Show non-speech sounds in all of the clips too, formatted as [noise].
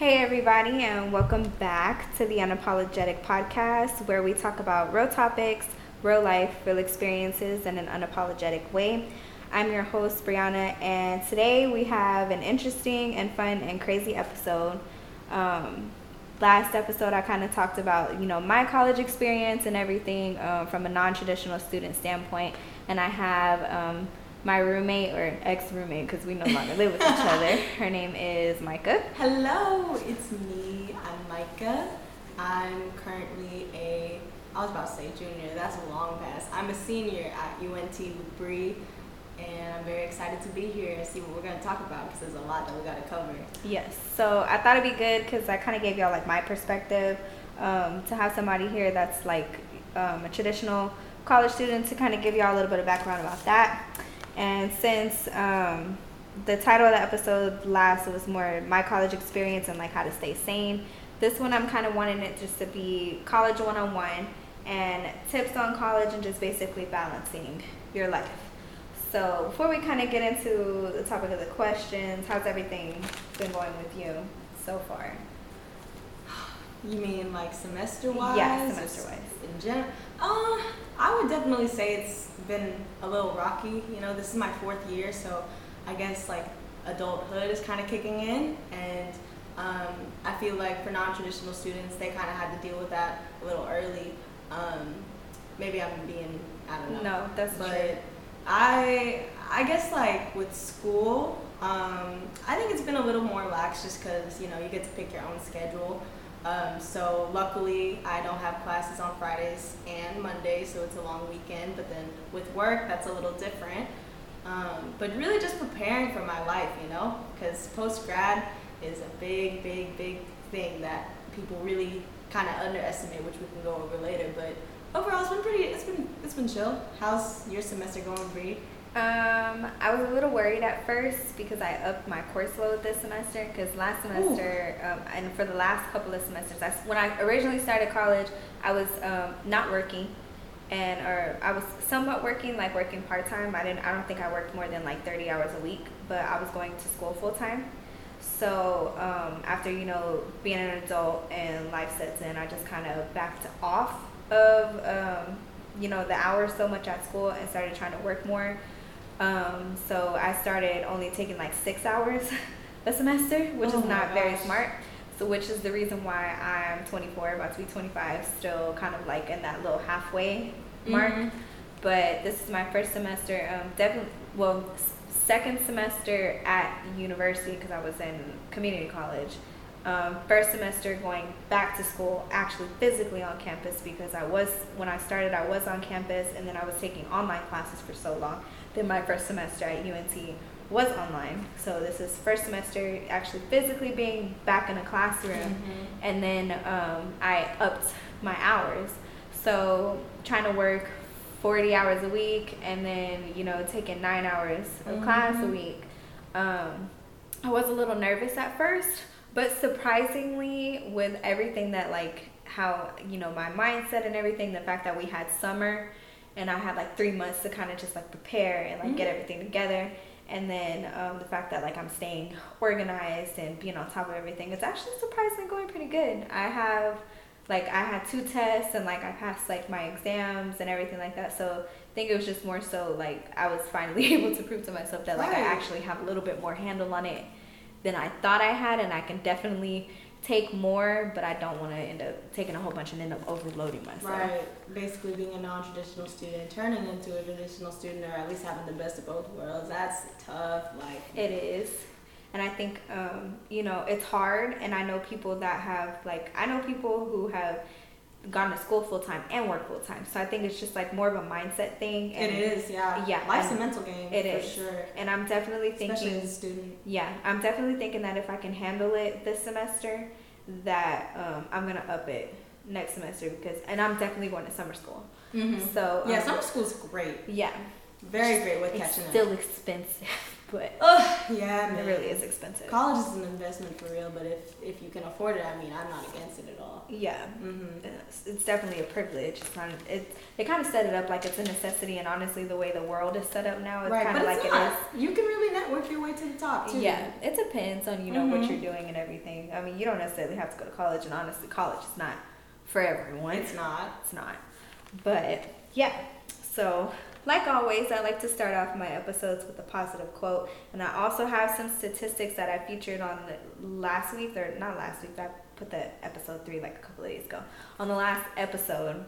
Hey, everybody, and welcome back to the Unapologetic Podcast, where we talk about real topics, real life, real experiences in an unapologetic way. I'm your host, Breonna, and today we have an interesting and fun and crazy episode. Um, last episode, I kind of talked about, you know, my college experience and everything um, from a non-traditional student standpoint, and I have um, my roommate or ex-roommate because we no longer live with each other. [laughs] Her name is Micah. Hello, it's me. I'm Micah. I'm currently a I was about to say junior. That's a long pass. I'm a senior at UNT with Bree, and I'm very excited to be here and see what we're gonna talk about because there's a lot that we gotta cover. Yes. So I thought it'd be good because I kind of gave y'all like my perspective um, to have somebody here that's like um, a traditional college student to kind of give y'all a little bit of background about that. And since um, the title of the episode last was more my college experience and like how to stay sane, this one I'm kind of wanting it just to be college one on one and tips on college and just basically balancing your life. So before we kind of get into the topic of the questions, how's everything been going with you so far? You mean like semester wise? Yeah, semester wise. In general, uh, I would definitely say it's been a little rocky. You know, this is my fourth year, so I guess like adulthood is kind of kicking in, and um, I feel like for non-traditional students, they kind of had to deal with that a little early. Um, maybe I'm being, I don't know. No, that's but true. I, I guess like with school, um, I think it's been a little more lax just because you know you get to pick your own schedule. Um, so luckily, I don't have classes on Fridays and Mondays, so it's a long weekend. But then with work, that's a little different. Um, but really, just preparing for my life, you know, because post grad is a big, big, big thing that people really kind of underestimate, which we can go over later. But overall, it's been pretty. It's been it's been chill. How's your semester going, Bree? Um, I was a little worried at first because I upped my course load this semester. Because last semester, um, and for the last couple of semesters, I, when I originally started college, I was um, not working, and or I was somewhat working, like working part time. I didn't. I don't think I worked more than like thirty hours a week, but I was going to school full time. So um, after you know being an adult and life sets in, I just kind of backed off of um, you know the hours so much at school and started trying to work more. Um, so I started only taking like six hours [laughs] a semester, which Oh is not very smart. So which is the reason why I'm 24, about to be 25, still kind of like in that little halfway mark. Mhm. But this is my first semester. Um, definitely, well, second semester at university because I was in community college. Um, first semester going back to school, actually physically on campus because I was when I started, I was on campus and then I was taking online classes for so long. Then my first semester at UNT was online. So this is first semester actually physically being back in a classroom Mhm. and then um, I upped my hours. So trying to work 40 hours a week and then, you know, taking nine hours of class a Mhm. week. Um, I was a little nervous at first, but surprisingly, with everything that, like, how, you know, my mindset and everything, the fact that we had summer and I had like three months to kind of just like prepare and like get Mhm. everything together. And then um, the fact that like I'm staying organized and being on top of everything, it's actually surprisingly going pretty good. I have like I had two tests and like I passed like my exams and everything like that. So I think it was just more so like I was finally [laughs] able to prove to myself that like I actually have a little bit more handle on it than I thought I had, and I can definitely take more, but I don't want to end up taking a whole bunch and end up overloading myself. Right. Basically, being a non-traditional student, turning into a traditional student, or at least having the best of both worlds. That's tough. Like, It is. And I think, um, you know, it's hard. And I know people that have, like, I know people who have gone to school full time and work full time. So I think it's just like more of a mindset thing. And, it is, yeah. Yeah, Life's a mental game. it for is. sure. And I'm definitely Especially thinking, as a student. yeah, I'm definitely thinking that if I can handle it this semester, that um, I'm to up it next semester because, and I'm definitely going to summer school. Mm-hmm. So, yeah, um, summer school's great. yeah, Very great with it's catching still up. expensive. But Ugh, yeah, it really is expensive. College is an investment for real, but if if you can afford it, I mean, I'm not against it at all. Yeah. Mm-hmm. It's, it's definitely a privilege. It's not. It they kind of set it up like it's a necessity, and honestly, the way the world is set up now, it's Right, kind of like not. it is. You can really network your way to the top too. Yeah, it depends on you know what Mhm. you're doing and everything. I mean, you don't necessarily have to go to college, and honestly, college is not for everyone. It's not. It's not. But yeah, so like always, I like to start off my episodes with a positive quote, and I also have some statistics that I featured on the last week or not last week. I put the episode three like a couple of days ago. On the last episode,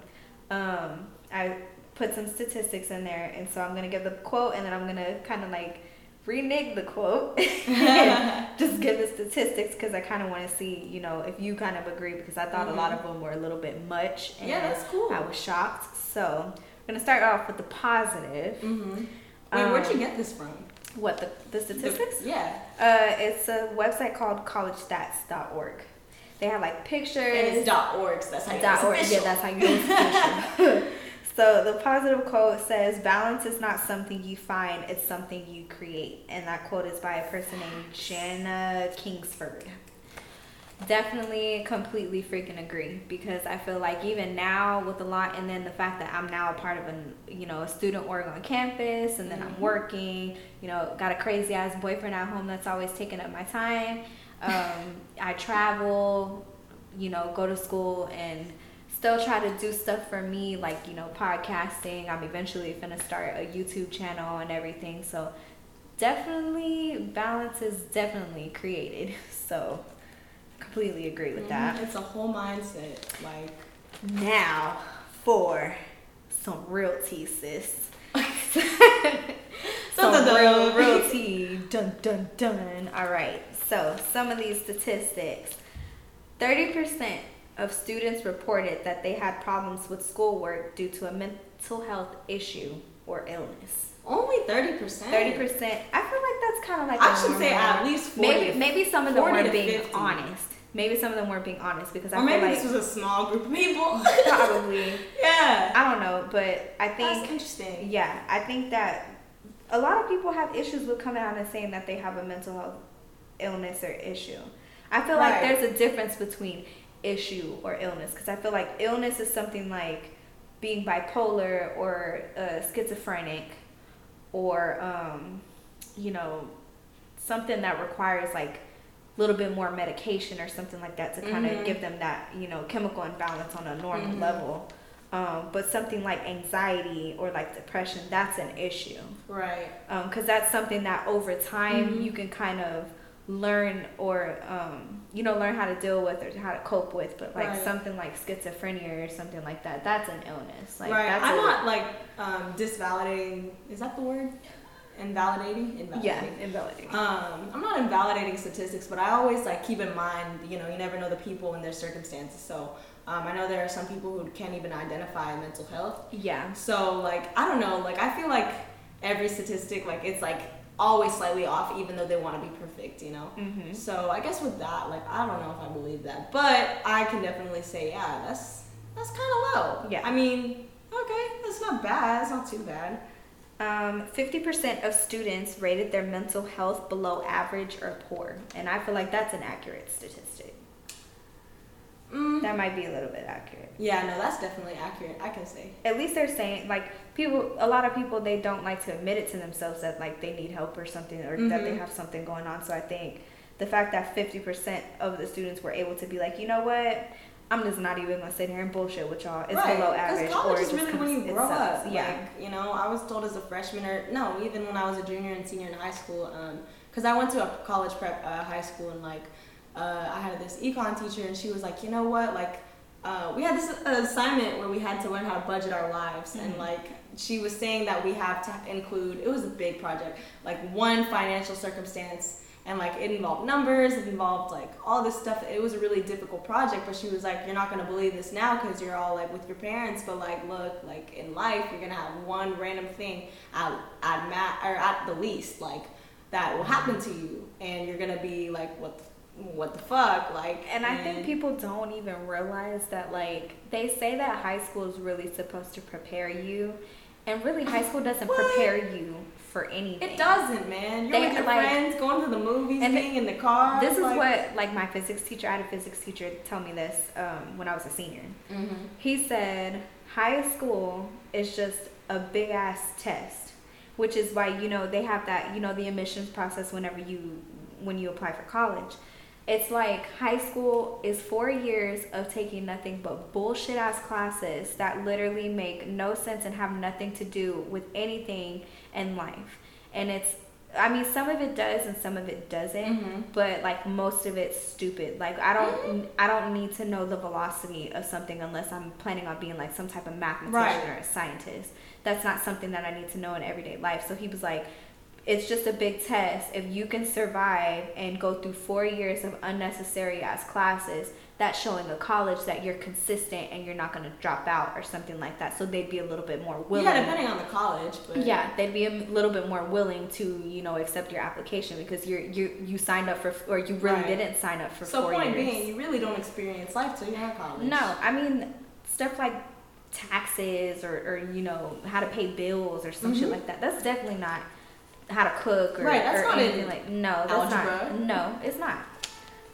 um, I put some statistics in there, and so I'm gonna give the quote, and then I'm gonna kind of like renege the quote [laughs] [laughs] just give the statistics because I kind of want to see, you know, if you kind of agree because I thought a lot of them were a little bit much. And Yeah, that's cool. I was shocked. So I'm gonna start off with the positive. Mm-hmm. Wait, where'd you Um, get this from? What the the statistics? The- yeah. Uh, it's a website called collegestats.org. They have like pictures. And it's dot org, so that's how you Dot org. it's Yeah, official. that's how you know it's [laughs] [laughs] so the positive quote says, "Balance is not something you find; it's something you create." And that quote is by a person named Jana Kingsford. Definitely, completely freaking agree because I feel like even now with a lot, and then the fact that I'm now a part of a you know a student org on campus, and then I'm Mhm. working, you know, got a crazy ass boyfriend at home that's always taking up my time. Um, [laughs] I travel, you know, go to school and still try to do stuff for me, like, you know, podcasting. I'm eventually going to start a YouTube channel and everything. So, definitely, balance is definitely created. [laughs] So, completely agree with that. Mhm. It's a whole mindset. Like, Now, for some real tea, sis. [laughs] some real, real tea. Dun, dun, dun. All right. So, some of these statistics 30% of students reported that they had problems with schoolwork due to a mental health issue or illness. only 30%. 30%. I feel like that's kind of like I should say at least 40 Maybe maybe some of them weren't being 50. honest. Maybe some of them weren't being honest because I Or feel maybe like this was a small group of people. [laughs] probably yeah. I don't know, but I think That's interesting. yeah, I think that a lot of people have issues with coming out and saying that they have a mental health illness or issue. I feel like there's a difference between issue or illness because I feel like illness is something like being bipolar or uh, schizophrenic or um, you know something that requires like little bit more medication or something like that to kind of Mhm. give them that you know chemical imbalance on a normal Mhm. level um, but something like anxiety or like depression that's an issue Right. because that's something that over time Mhm. you can kind of learn or um, you know learn how to deal with or how to cope with but like Right. something like schizophrenia or something like that that's an illness like right. I'm not like um, disvalidating. Is that the word? Invalidating. Invalidating. yeah invalidating Um, I'm not invalidating statistics, but I always like keep in mind, you know, you never know the people and their circumstances. So um, I know there are some people who can't even identify mental health. yeah So like I don't know, like I feel like every statistic, like it's like always slightly off, even though they want to be perfect, you know. mm-hmm. So I guess with that, like I don't know if I believe that, but I can definitely say, yeah, that's that's kind of low. Yeah. I mean, okay, that's not bad. It's not too bad. Um, 50% of students rated their mental health below average or poor. And I feel like that's an accurate statistic. Mm. That might be a little bit accurate. Yeah, no, that's definitely accurate. I can say. At least they're saying, like, people, a lot of people, they don't like to admit it to themselves that, like, they need help or something or that they Mhm. have something going on. So I think the fact that 50% of the students were able to be like, you know what? I'm just not even gonna sit here and bullshit with y'all. It's right. below average. college or is really when you grow up. Yeah. Like, you know, I was told as a freshman or no, even when I was a junior and senior in high school, because I went to a college prep uh, high school and like uh, I had this econ teacher and she was like, you know what, like. Uh, we had this assignment where we had to learn how to budget our lives and Mhm. like she was saying that we have to include it was a big project like one financial circumstance and like it involved numbers it involved like all this stuff it was a really difficult project but she was like you're not going to believe this now because you're all like with your parents but like look like in life you're going to have one random thing at, at mat or at the least like that will happen to you and you're going to be like what the, what the fuck like And I think people don't even realize that, like, they say that high school is really supposed to prepare you. And really, high school doesn't What? prepare you for anything. It doesn't, man. You're They, with your like- friends, going to the movies, and being in the car. This is like, what like my physics teacher. I had a physics teacher tell me this um, when I was a senior. Mhm. He said high school is just a big ass test, which is why you know they have that you know the admissions process whenever you when you apply for college. It's like high school is four years of taking nothing but bullshit ass classes that literally make no sense and have nothing to do with anything in life. And it's, I mean, some of it does and some of it doesn't Mhm. but like most of it's stupid like i don't i don't need to know the velocity of something unless i'm planning on being like some type of mathematician Right. or a scientist that's not something that i need to know in everyday life so he was like it's just a big test if you can survive and go through four years of unnecessary ass classes that's showing a college that you're consistent and you're not going to drop out or something like that so they'd be a little bit more willing Yeah, depending on the college, but yeah, they'd be a little bit more willing to, you know, accept your application because you're you you signed up for or you really Right. didn't sign up for So four point years. being, you really don't experience life till you're in college. no, I mean stuff like taxes or, or you know how to pay bills or some shit Mhm. like that. That's definitely not how to cook or, Right, that's or not anything in like no, that's algebra. not. No, it's not.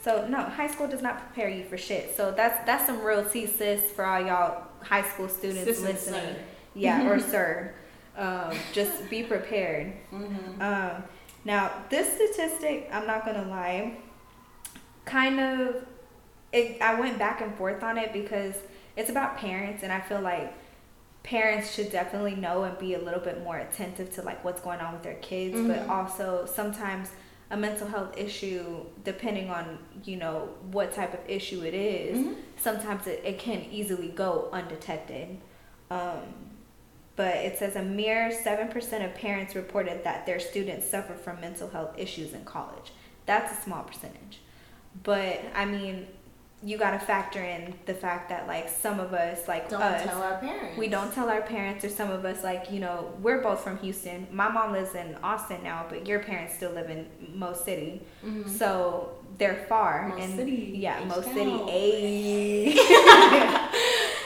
So no, high school does not prepare you for shit. So that's that's some real tea sis for all y'all high school students Sis listening. Yeah, or [laughs] sir. Um, just be prepared. Mhm. Um, now, this statistic, I'm not gonna lie, kind of, it, I went back and forth on it because it's about parents, and I feel like parents should definitely know and be a little bit more attentive to like what's going on with their kids, but Mhm. also sometimes a mental health issue, depending on you know what type of issue it is, Mhm. sometimes it, it can easily go undetected. Um, but it says a mere 7% of parents reported that their students suffer from mental health issues in college. That's a small percentage. But I mean, you got to factor in the fact that like some of us like Don't us tell our parents. we don't tell our parents or some of us like you know we're both from houston my mom lives in austin now but your parents still live in mo city Mhm. so they're far Mo and City, yeah mo H-Town. city [laughs]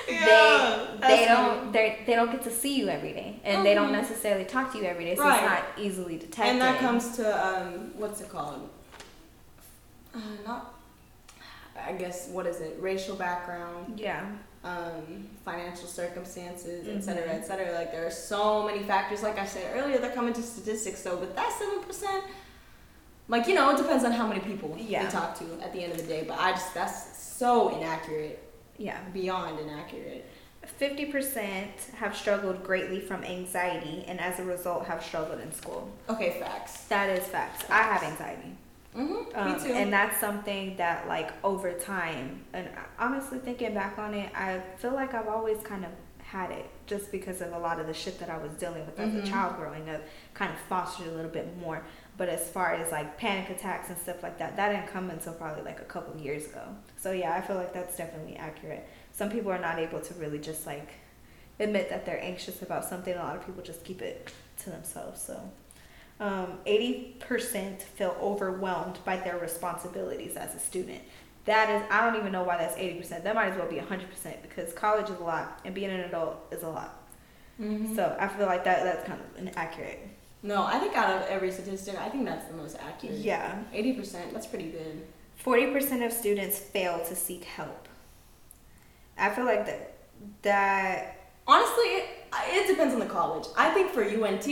Yeah, they they don't they they don't get to see you every day and they don't Mhm. necessarily talk to you every day so Right. it's not easily detected And that comes to um, what's it called? Uh, not, I guess what is it? Racial background, yeah um, financial circumstances, et cetera, Mhm. et cetera. Like there are so many factors. Like I said earlier, that come into statistics. So with that seven percent, like you know, it depends on how many people Yeah. we talk to at the end of the day. But I just that's so inaccurate, yeah beyond inaccurate. 50% have struggled greatly from anxiety and as a result have struggled in school Okay, facts. that is facts i have anxiety Mm-hmm. Um, Me too. And that's something that, like, over time, and honestly, thinking back on it, I feel like I've always kind of had it just because of a lot of the shit that I was dealing with as Mhm. a child growing up, kind of fostered a little bit more. But as far as like panic attacks and stuff like that, that didn't come until probably like a couple of years ago. So yeah, I feel like that's definitely accurate. Some people are not able to really just like admit that they're anxious about something. A lot of people just keep it to themselves. So um, 80% feel overwhelmed by their responsibilities as a student. That is, I don't even know why that's 80%. That might as well be 100% because college is a lot and being an adult is a lot. Mhm. So I feel like that that's kind of inaccurate. No, I think out of every statistic, I think that's the most accurate. Yeah. Eighty percent. That's pretty good. 40% of students fail to seek help. I feel like that, that, Honestly, it, it depends on the college. I think for UNT,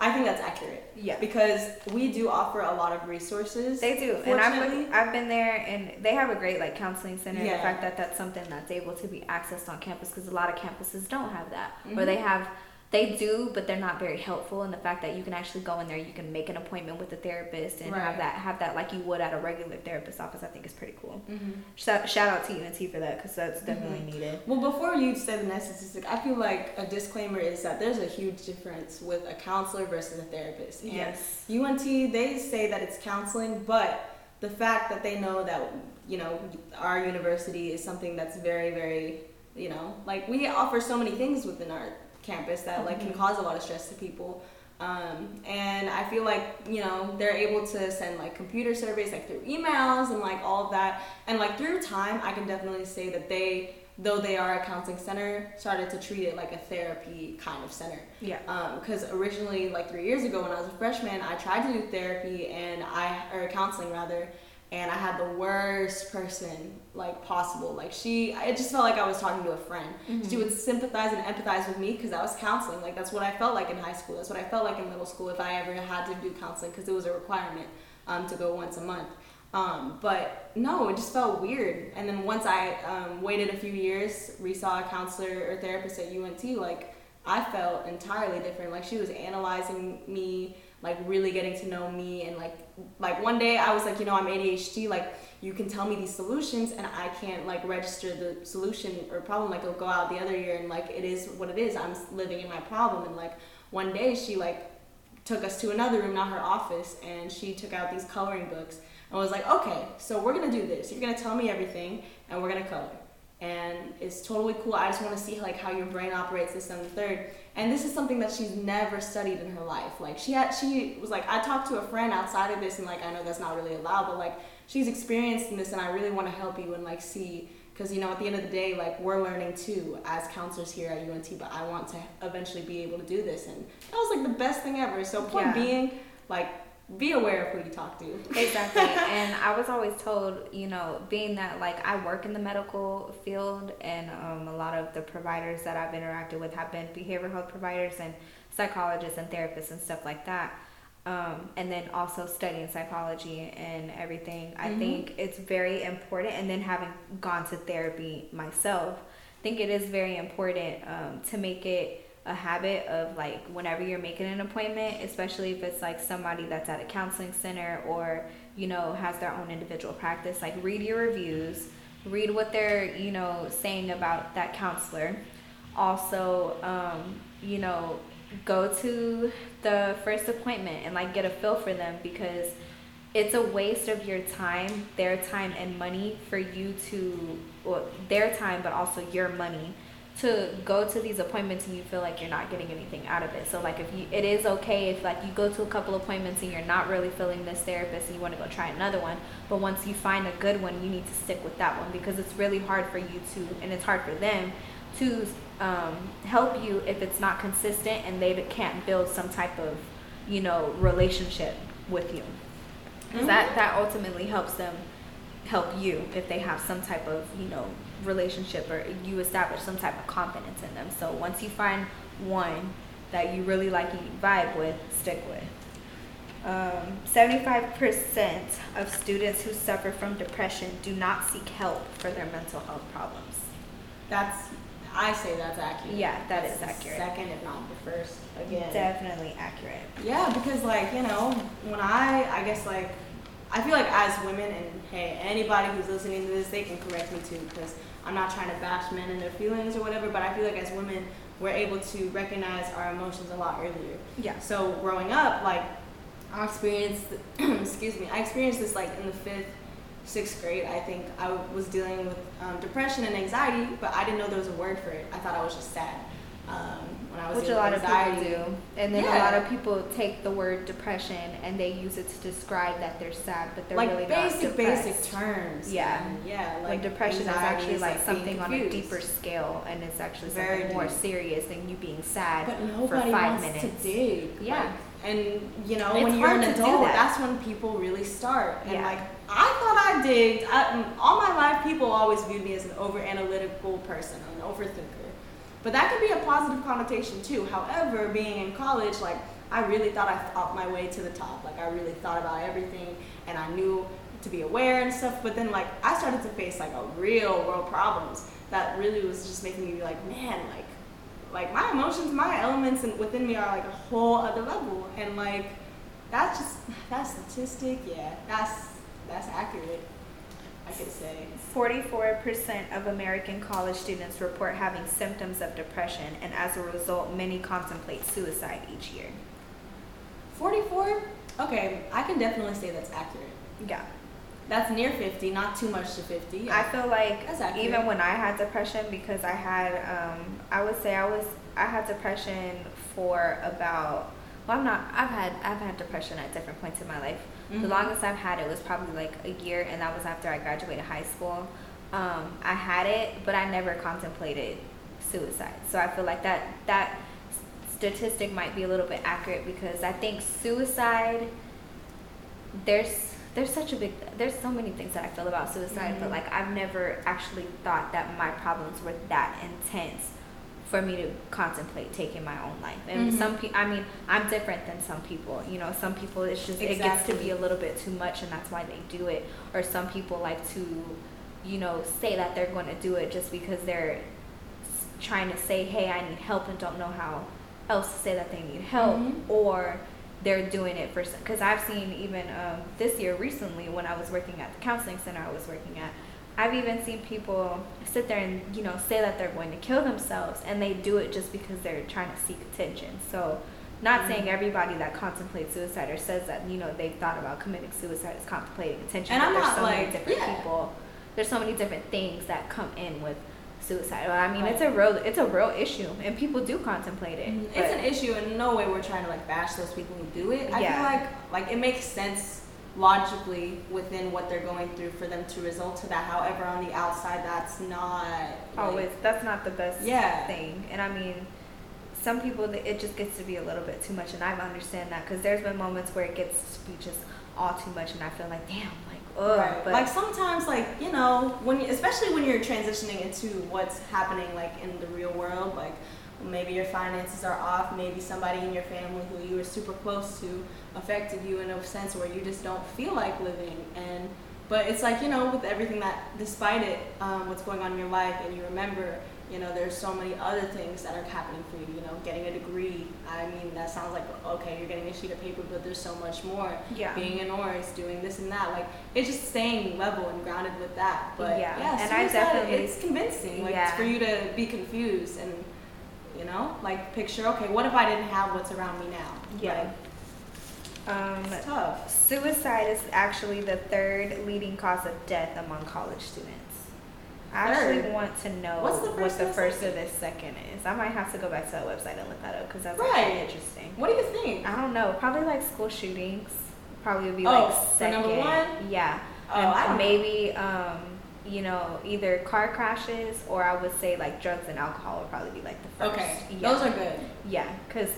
I think that's accurate yeah. because we do offer a lot of resources. They do, and I've been, I've been there, and they have a great like counseling center. and The fact that that's something that's able to be accessed on campus because a lot of campuses don't have that, or Mhm. they have, they do, but they're not very helpful. And the fact that you can actually go in there, you can make an appointment with a therapist and have that have that like you would at a regular therapist office. I think is pretty cool. Mhm. Shout, shout out to UNT for that because that's definitely Mhm. needed. Well, before you say the next statistic, I feel like a disclaimer is that there's a huge difference with a counselor versus a therapist. And Yes. UNT, they say that it's counseling, but the fact that they know that, you know, our university is something that's very, very, you know, like we offer so many things within our campus that like can Mhm. cause a lot of stress to people. Um, and I feel like, you know, they're able to send like computer surveys like through emails and like all of that. And like through time, I can definitely say that they though they are a counseling center, started to treat it like a therapy kind of center. Yeah. Because um, originally, like three years ago, when I was a freshman, I tried to do therapy and I or counseling rather, and I had the worst person like possible. Like she, it just felt like I was talking to a friend. Mm-hmm. She would sympathize and empathize with me because that was counseling. Like that's what I felt like in high school. That's what I felt like in middle school if I ever had to do counseling because it was a requirement um, to go once a month. Um, but no, it just felt weird. And then once I um, waited a few years, resaw a counselor or therapist at UNT, like I felt entirely different. Like she was analyzing me like really getting to know me and like like one day I was like, you know, I'm ADHD, like you can tell me these solutions and I can't like register the solution or problem like it'll go out the other year and like it is what it is. I'm living in my problem and like one day she like took us to another room, not her office, and she took out these coloring books and was like, okay, so we're gonna do this. You're gonna tell me everything and we're gonna color and it's totally cool. I just want to see like how your brain operates this and the third. And this is something that she's never studied in her life. Like she had, she was like, I talked to a friend outside of this, and like I know that's not really allowed, but like she's experienced in this, and I really want to help you and like see, because you know at the end of the day, like we're learning too as counselors here at UNT. But I want to eventually be able to do this, and that was like the best thing ever. So point yeah. being, like be aware of who you talk to. [laughs] Exactly. and I was always told, you know, being that like I work in the medical field and um, a lot of the providers that I've interacted with have been behavioral health providers and psychologists and therapists and stuff like that. Um, and then also studying psychology and everything. I mm-hmm. think it's very important. And then having gone to therapy myself, I think it is very important um, to make it a habit of like whenever you're making an appointment, especially if it's like somebody that's at a counseling center or you know has their own individual practice, like read your reviews, read what they're you know saying about that counselor. Also, um, you know, go to the first appointment and like get a feel for them because it's a waste of your time, their time and money for you to well, their time but also your money to go to these appointments and you feel like you're not getting anything out of it. So like if you it is okay if like you go to a couple appointments and you're not really feeling this therapist and you want to go try another one, but once you find a good one, you need to stick with that one because it's really hard for you to and it's hard for them to um, help you if it's not consistent and they can't build some type of you know relationship with you. Mm-hmm. That that ultimately helps them help you if they have some type of you know relationship or you establish some type of confidence in them. So once you find one that you really like and you vibe with, stick with. Um, 75% of students who suffer from depression do not seek help for their mental health problems. That's, I say that's accurate. Yeah, that that's is accurate. Second, if not the first, again. Definitely accurate. Yeah, because like, you know, when I, I guess like, I feel like as women, and hey, anybody who's listening to this, they can correct me too, because I'm not trying to bash men and their feelings or whatever, but I feel like as women, we're able to recognize our emotions a lot earlier. Yeah. So growing up, like, I experienced, [clears throat] excuse me, I experienced this like in the fifth, sixth grade. I think I was dealing with um, depression and anxiety, but I didn't know there was a word for it. I thought I was just sad. Um, when I was Which a lot anxiety. of people do. And then yeah. a lot of people take the word depression and they use it to describe that they're sad, but they're like really basic, not depressed. basic terms. Yeah. And yeah. Like when depression is actually like, like something on a deeper scale and it's actually Very something more serious than you being sad but nobody for five wants minutes. To dig. Yeah. Like, and you know, it's when you're an adult, that. that's when people really start. And yeah. like I thought I digged. I, all my life, people always viewed me as an over analytical person, an overthinker. But that could be a positive connotation too. However, being in college, like I really thought I thought my way to the top. Like I really thought about everything and I knew to be aware and stuff. But then like I started to face like a real world problems that really was just making me be like, man, like like my emotions, my elements and within me are like a whole other level. And like that's just that statistic, yeah, that's that's accurate. I could say. 44% of American college students report having symptoms of depression, and as a result, many contemplate suicide each year. 44? Okay, I can definitely say that's accurate. Yeah. That's near 50, not too much to 50. Yeah. I feel like even when I had depression, because I had, um, I would say I was, I had depression for about, well, I'm not, I've had, I've had depression at different points in my life Mm-hmm. The longest I've had it was probably like a year, and that was after I graduated high school. um, I had it, but I never contemplated suicide. So I feel like that that statistic might be a little bit accurate because I think suicide there's there's such a big there's so many things that I feel about suicide, mm-hmm. but like I've never actually thought that my problems were that intense for me to contemplate taking my own life. And mm-hmm. some people, I mean, I'm different than some people. You know, some people it's just exactly. it gets to be a little bit too much, and that's why they do it. Or some people like to, you know, say that they're going to do it just because they're trying to say, "Hey, I need help," and don't know how else to say that they need help, mm-hmm. or they're doing it for because I've seen even um, this year recently when I was working at the counseling center I was working at. I've even seen people sit there and you know say that they're going to kill themselves, and they do it just because they're trying to seek attention. So, not mm-hmm. saying everybody that contemplates suicide or says that you know they've thought about committing suicide is contemplating attention. And I'm there's not so like, many different yeah. people. There's so many different things that come in with suicide. I mean, right. it's a real it's a real issue, and people do contemplate it. Mm-hmm. It's an issue, and no way we're trying to like bash those people who do it. I yeah. feel like like it makes sense logically within what they're going through for them to result to that. However, on the outside, that's not always like, that's not the best yeah. thing. And I mean, some people it just gets to be a little bit too much, and I understand that because there's been moments where it gets to be just all too much, and I feel like damn, like ugh. Right. But like sometimes, like you know, when you, especially when you're transitioning into what's happening like in the real world, like maybe your finances are off, maybe somebody in your family who you were super close to affected you in a sense where you just don't feel like living. And but it's like you know with everything that despite it um, what's going on in your life and you remember you know there's so many other things that are happening for you you know getting a degree. I mean that sounds like okay you're getting a sheet of paper but there's so much more. Yeah. Being an Oris doing this and that like it's just staying level and grounded with that. But yeah, yeah and i definitely it's convincing like yeah. it's for you to be confused and you know like picture okay what if i didn't have what's around me now yeah like, um, tough. Suicide is actually the third leading cause of death among college students. I actually want to know What's the what the first second? or the second is. I might have to go back to that website and look that up because that's right. interesting. What do you think? I don't know. Probably like school shootings. Probably would be oh, like second. So number one? Yeah. Oh, and I maybe um, you know either car crashes or I would say like drugs and alcohol would probably be like the first. Okay, yeah. those are good. Yeah, because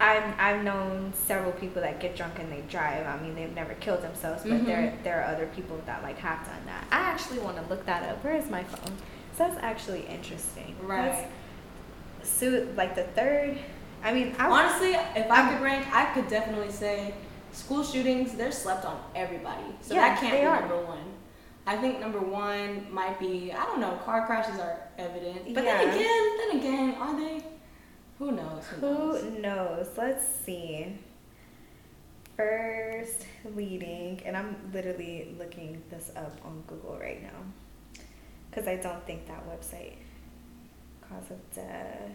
I've I've known several people that get drunk and they drive. I mean, they've never killed themselves, but mm-hmm. there there are other people that like have done that. I actually want to look that up. Where is my phone? So that's actually interesting. Right. So like the third. I mean, I, honestly, if I could rank, I could definitely say school shootings. They're slept on everybody, so yeah, that can't be are. number one. I think number one might be I don't know. Car crashes are evident, but yeah. then again, then again, are they? Who knows? Who, knows? knows? Let's see. First leading, and I'm literally looking this up on Google right now because I don't think that website cause of death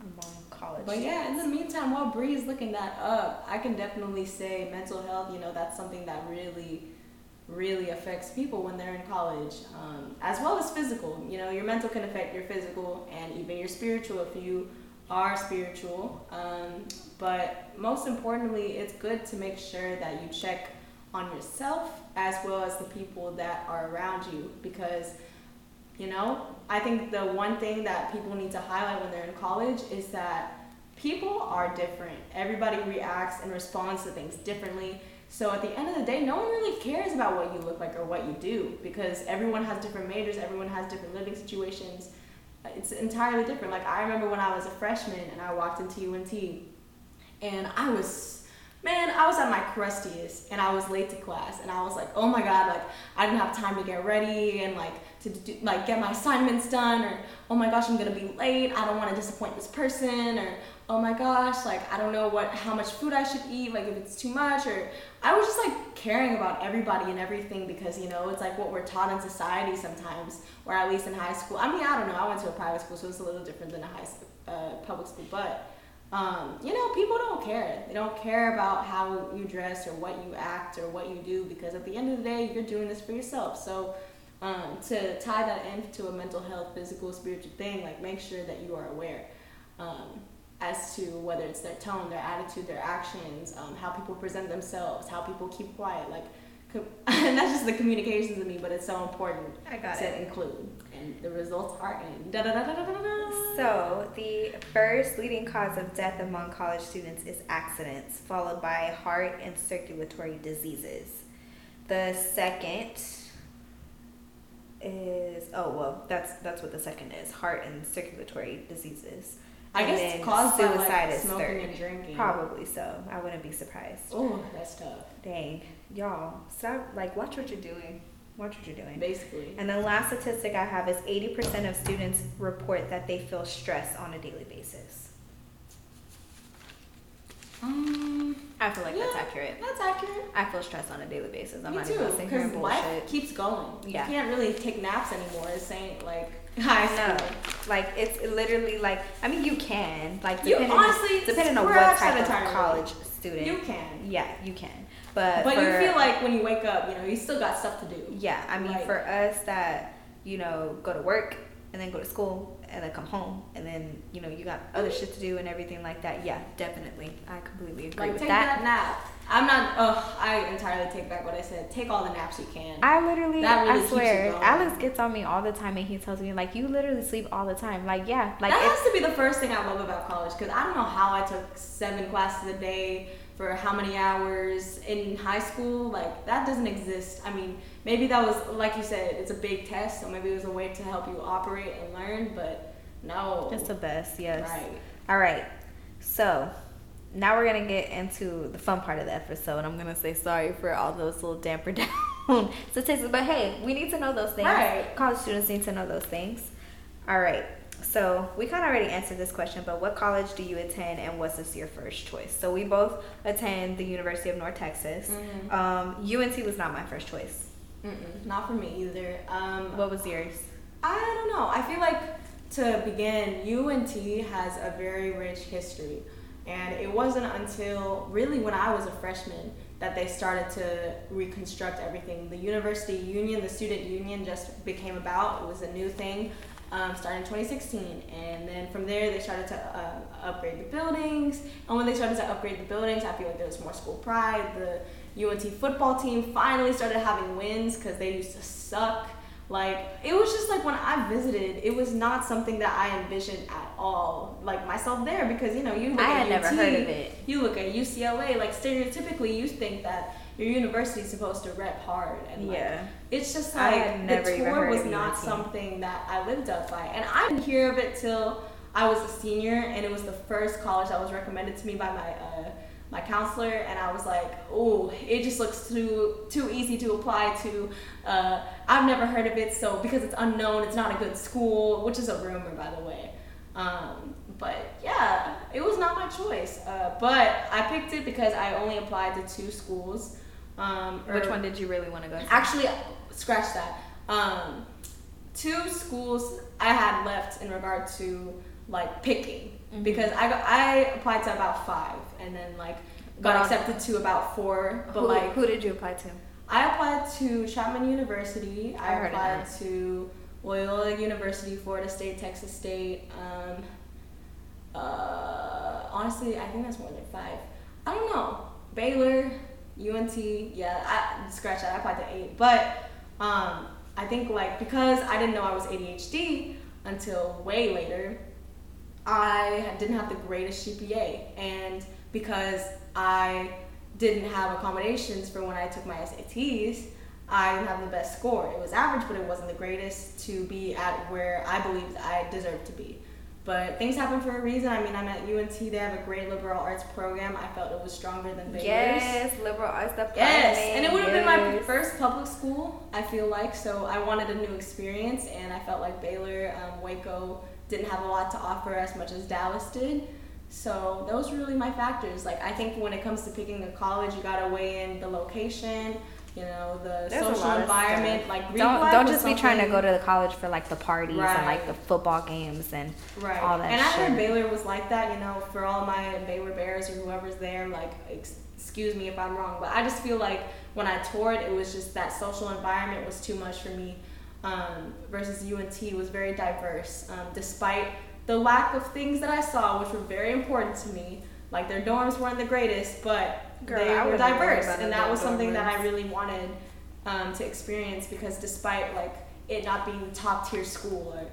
among college. But yeah, in the meantime, while Bree's looking that up, I can definitely say mental health. You know, that's something that really really affects people when they're in college, um, as well as physical. You know, your mental can affect your physical and even your spiritual if you are spiritual. Um, but most importantly, it's good to make sure that you check on yourself as well as the people that are around you because you know i think the one thing that people need to highlight when they're in college is that people are different everybody reacts and responds to things differently so at the end of the day, no one really cares about what you look like or what you do because everyone has different majors, everyone has different living situations. It's entirely different. Like I remember when I was a freshman and I walked into UNT and I was man, I was at my crustiest and I was late to class and I was like, oh my god, like I didn't have time to get ready and like to do, like get my assignments done or oh my gosh, I'm gonna be late. I don't want to disappoint this person or oh my gosh, like I don't know what how much food I should eat, like if it's too much or I was just like caring about everybody and everything because you know it's like what we're taught in society sometimes, or at least in high school. I mean I don't know. I went to a private school, so it's a little different than a high school, uh, public school, but. Um, you know, people don't care. They don't care about how you dress or what you act or what you do because at the end of the day, you're doing this for yourself. So, um, to tie that into a mental health, physical, spiritual thing, like make sure that you are aware. Um, as to whether it's their tone, their attitude, their actions, um, how people present themselves, how people keep quiet. Like, [laughs] and that's just the communications of me, but it's so important to it. include. And the results are in. Da, da, da, da, da, da, da. So, the first leading cause of death among college students is accidents, followed by heart and circulatory diseases. The second is oh well, that's that's what the second is: heart and circulatory diseases. I And guess then caused by suicide like is smoking third. and drinking. Probably so. I wouldn't be surprised. Oh, that's tough. Dang, y'all, stop! Like, watch what you're doing. Watch what you're doing. Basically. And the last statistic I have is 80% of students report that they feel stress on a daily basis. Um, I feel like that's accurate. that's accurate. I feel stress on a daily basis. I'm Me not too. even sitting here and life keeps going. Yeah. You can't really take naps anymore. It's saying like [laughs] high school. Like it's literally like I mean you can like You depending honestly depending on what type of college student. You can. yeah, you can. But But you feel like when you wake up, you know, you still got stuff to do. Yeah, I mean, Like- for us that you know go to work and then go to school and then come home and then you know you got other shit to do and everything like that. Yeah, definitely, I completely agree Like with that. that. nap. I'm not. Oh, I entirely take back what I said. Take all the naps you can. I literally, That really I keeps you swear, going. Alex gets on me all the time and he tells me like, you literally sleep all the time. Like, yeah, like that it's, has to be the first thing I love about college because I don't know how I took seven classes a day for how many hours in high school. Like that doesn't exist. I mean, maybe that was like you said, it's a big test, so maybe it was a way to help you operate and learn. But no, just the best. Yes. right. All right. So now we're gonna get into the fun part of the episode. I'm gonna say sorry for all those little damper [laughs] down statistics, but hey, we need to know those things. Right. College students need to know those things. All right. So we kind of already answered this question, but what college do you attend, and was this your first choice? So we both attend the University of North Texas. Mhm. Um, UNT was not my first choice. Mm-mm, not for me either. Um, What was yours? I don't know. I feel like to begin, UNT has a very rich history. And it wasn't until really when I was a freshman that they started to reconstruct everything. The university union, the student union just became about. It was a new thing um, starting in 2016. And then from there, they started to um, upgrade the buildings. And when they started to upgrade the buildings, I feel like there was more school pride. The UNT football team finally started having wins because they used to suck. Like it was just like when I visited, it was not something that I envisioned at all. Like myself there because you know you look I at had never UT, heard of it. You look at UCLA, like stereotypically you think that your university is supposed to rep hard and like, Yeah. it's just like the tour was not something that I lived up by, and I didn't hear of it till I was a senior, and it was the first college that was recommended to me by my uh, my counselor, and I was like, oh, it just looks too too easy to apply to. Uh, I've never heard of it, so because it's unknown, it's not a good school, which is a rumor, by the way. Um, but yeah, it was not my choice. Uh, but I picked it because I only applied to two schools. Um, Which one did you really want to go to? Actually, scratch that. Um, two schools I had left in regard to like picking Mhm. because I got, I applied to about five and then like got on- accepted to about four. But who, like who did you apply to? I applied to Chapman University. I, I applied to Loyola University, Florida State, Texas State. Um, uh, honestly, I think that's more than five. I don't know. Baylor, UNT. Yeah, I scratch that. I applied to eight, but um, I think like because I didn't know I was ADHD until way later. I didn't have the greatest GPA, and because I didn't have accommodations for when I took my SATs, I didn't have the best score. It was average, but it wasn't the greatest to be at where I believed I deserved to be. But things happen for a reason. I mean, I'm at UNT. They have a great liberal arts program. I felt it was stronger than Baylor's. Yes, liberal arts department. Yes, and it would have been my first public school. I feel like so I wanted a new experience, and I felt like Baylor, um, Waco didn't have a lot to offer as much as Dallas did. So those were really my factors. Like I think when it comes to picking a college, you gotta weigh in the location, you know, the There's social environment. stuff. Like don't don't just be trying to go to the college for like the parties and like the football games and Right. all that and I shit. heard Baylor was like that, you know, for all my Baylor Bears or whoever's there, like, excuse me if I'm wrong, but I just feel like when I toured, it was just that social environment was too much for me. Um, versus UNT was very diverse, um, despite the lack of things that I saw, which were very important to me. Like their dorms weren't the greatest, but Girl, they were diverse, and that was something that I really wanted um, to experience because despite like it not being top tier school or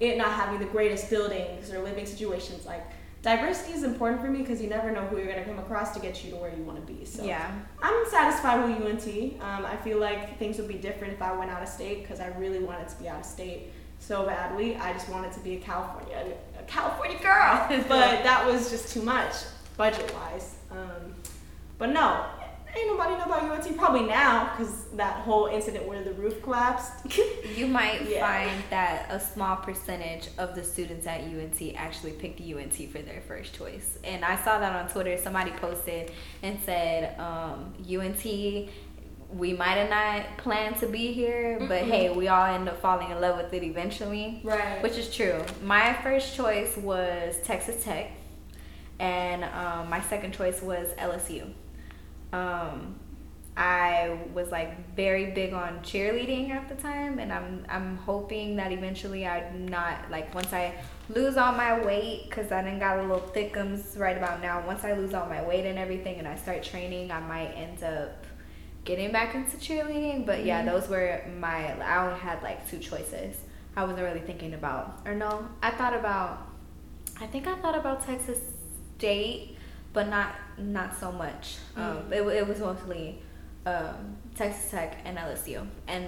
it not having the greatest buildings or living situations, like diversity is important for me because you never know who you're going to come across to get you to where you want to be. So yeah, I'm satisfied with UNT. Um, I feel like things would be different if I went out of state because I really wanted to be out of state so badly. I just wanted to be a California, a California girl, [laughs] but that was just too much budget wise. Um, but no, ain't nobody know about UNT probably now because that whole incident where the roof collapsed. [laughs] you might yeah. find that a small percentage of the students at UNT actually picked UNT for their first choice. And I saw that on Twitter. Somebody posted and said um, UNT. We might have not planned to be here, but hey, we all end up falling in love with it eventually. Right. Which is true. My first choice was Texas Tech, and um, my second choice was LSU. Um, I was like very big on cheerleading at the time, and I'm I'm hoping that eventually I'm not like once I lose all my weight because I didn't got a little thickums right about now. Once I lose all my weight and everything, and I start training, I might end up getting back into cheerleading. But yeah, mm-hmm. those were my I only had like two choices. I wasn't really thinking about or no, I thought about. I think I thought about Texas State, but not not so much. Um, mm. it, it was mostly um, Texas Tech and LSU. And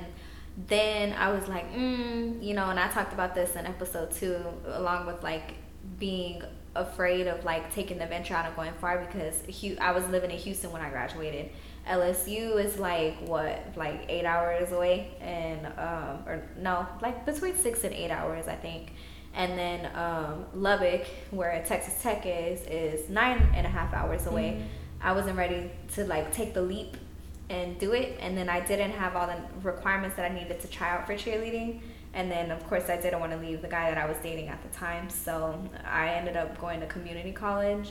then I was like, mm, you know, and I talked about this in episode two, along with like being afraid of like taking the venture out and going far because I was living in Houston when I graduated. LSU is like what, like eight hours away, and um, or no, like between six and eight hours, I think and then um, Lubbock, where Texas Tech is, is nine and a half hours away. Mm-hmm. I wasn't ready to like take the leap and do it, and then I didn't have all the requirements that I needed to try out for cheerleading. And then, of course, I didn't want to leave the guy that I was dating at the time, so I ended up going to community college.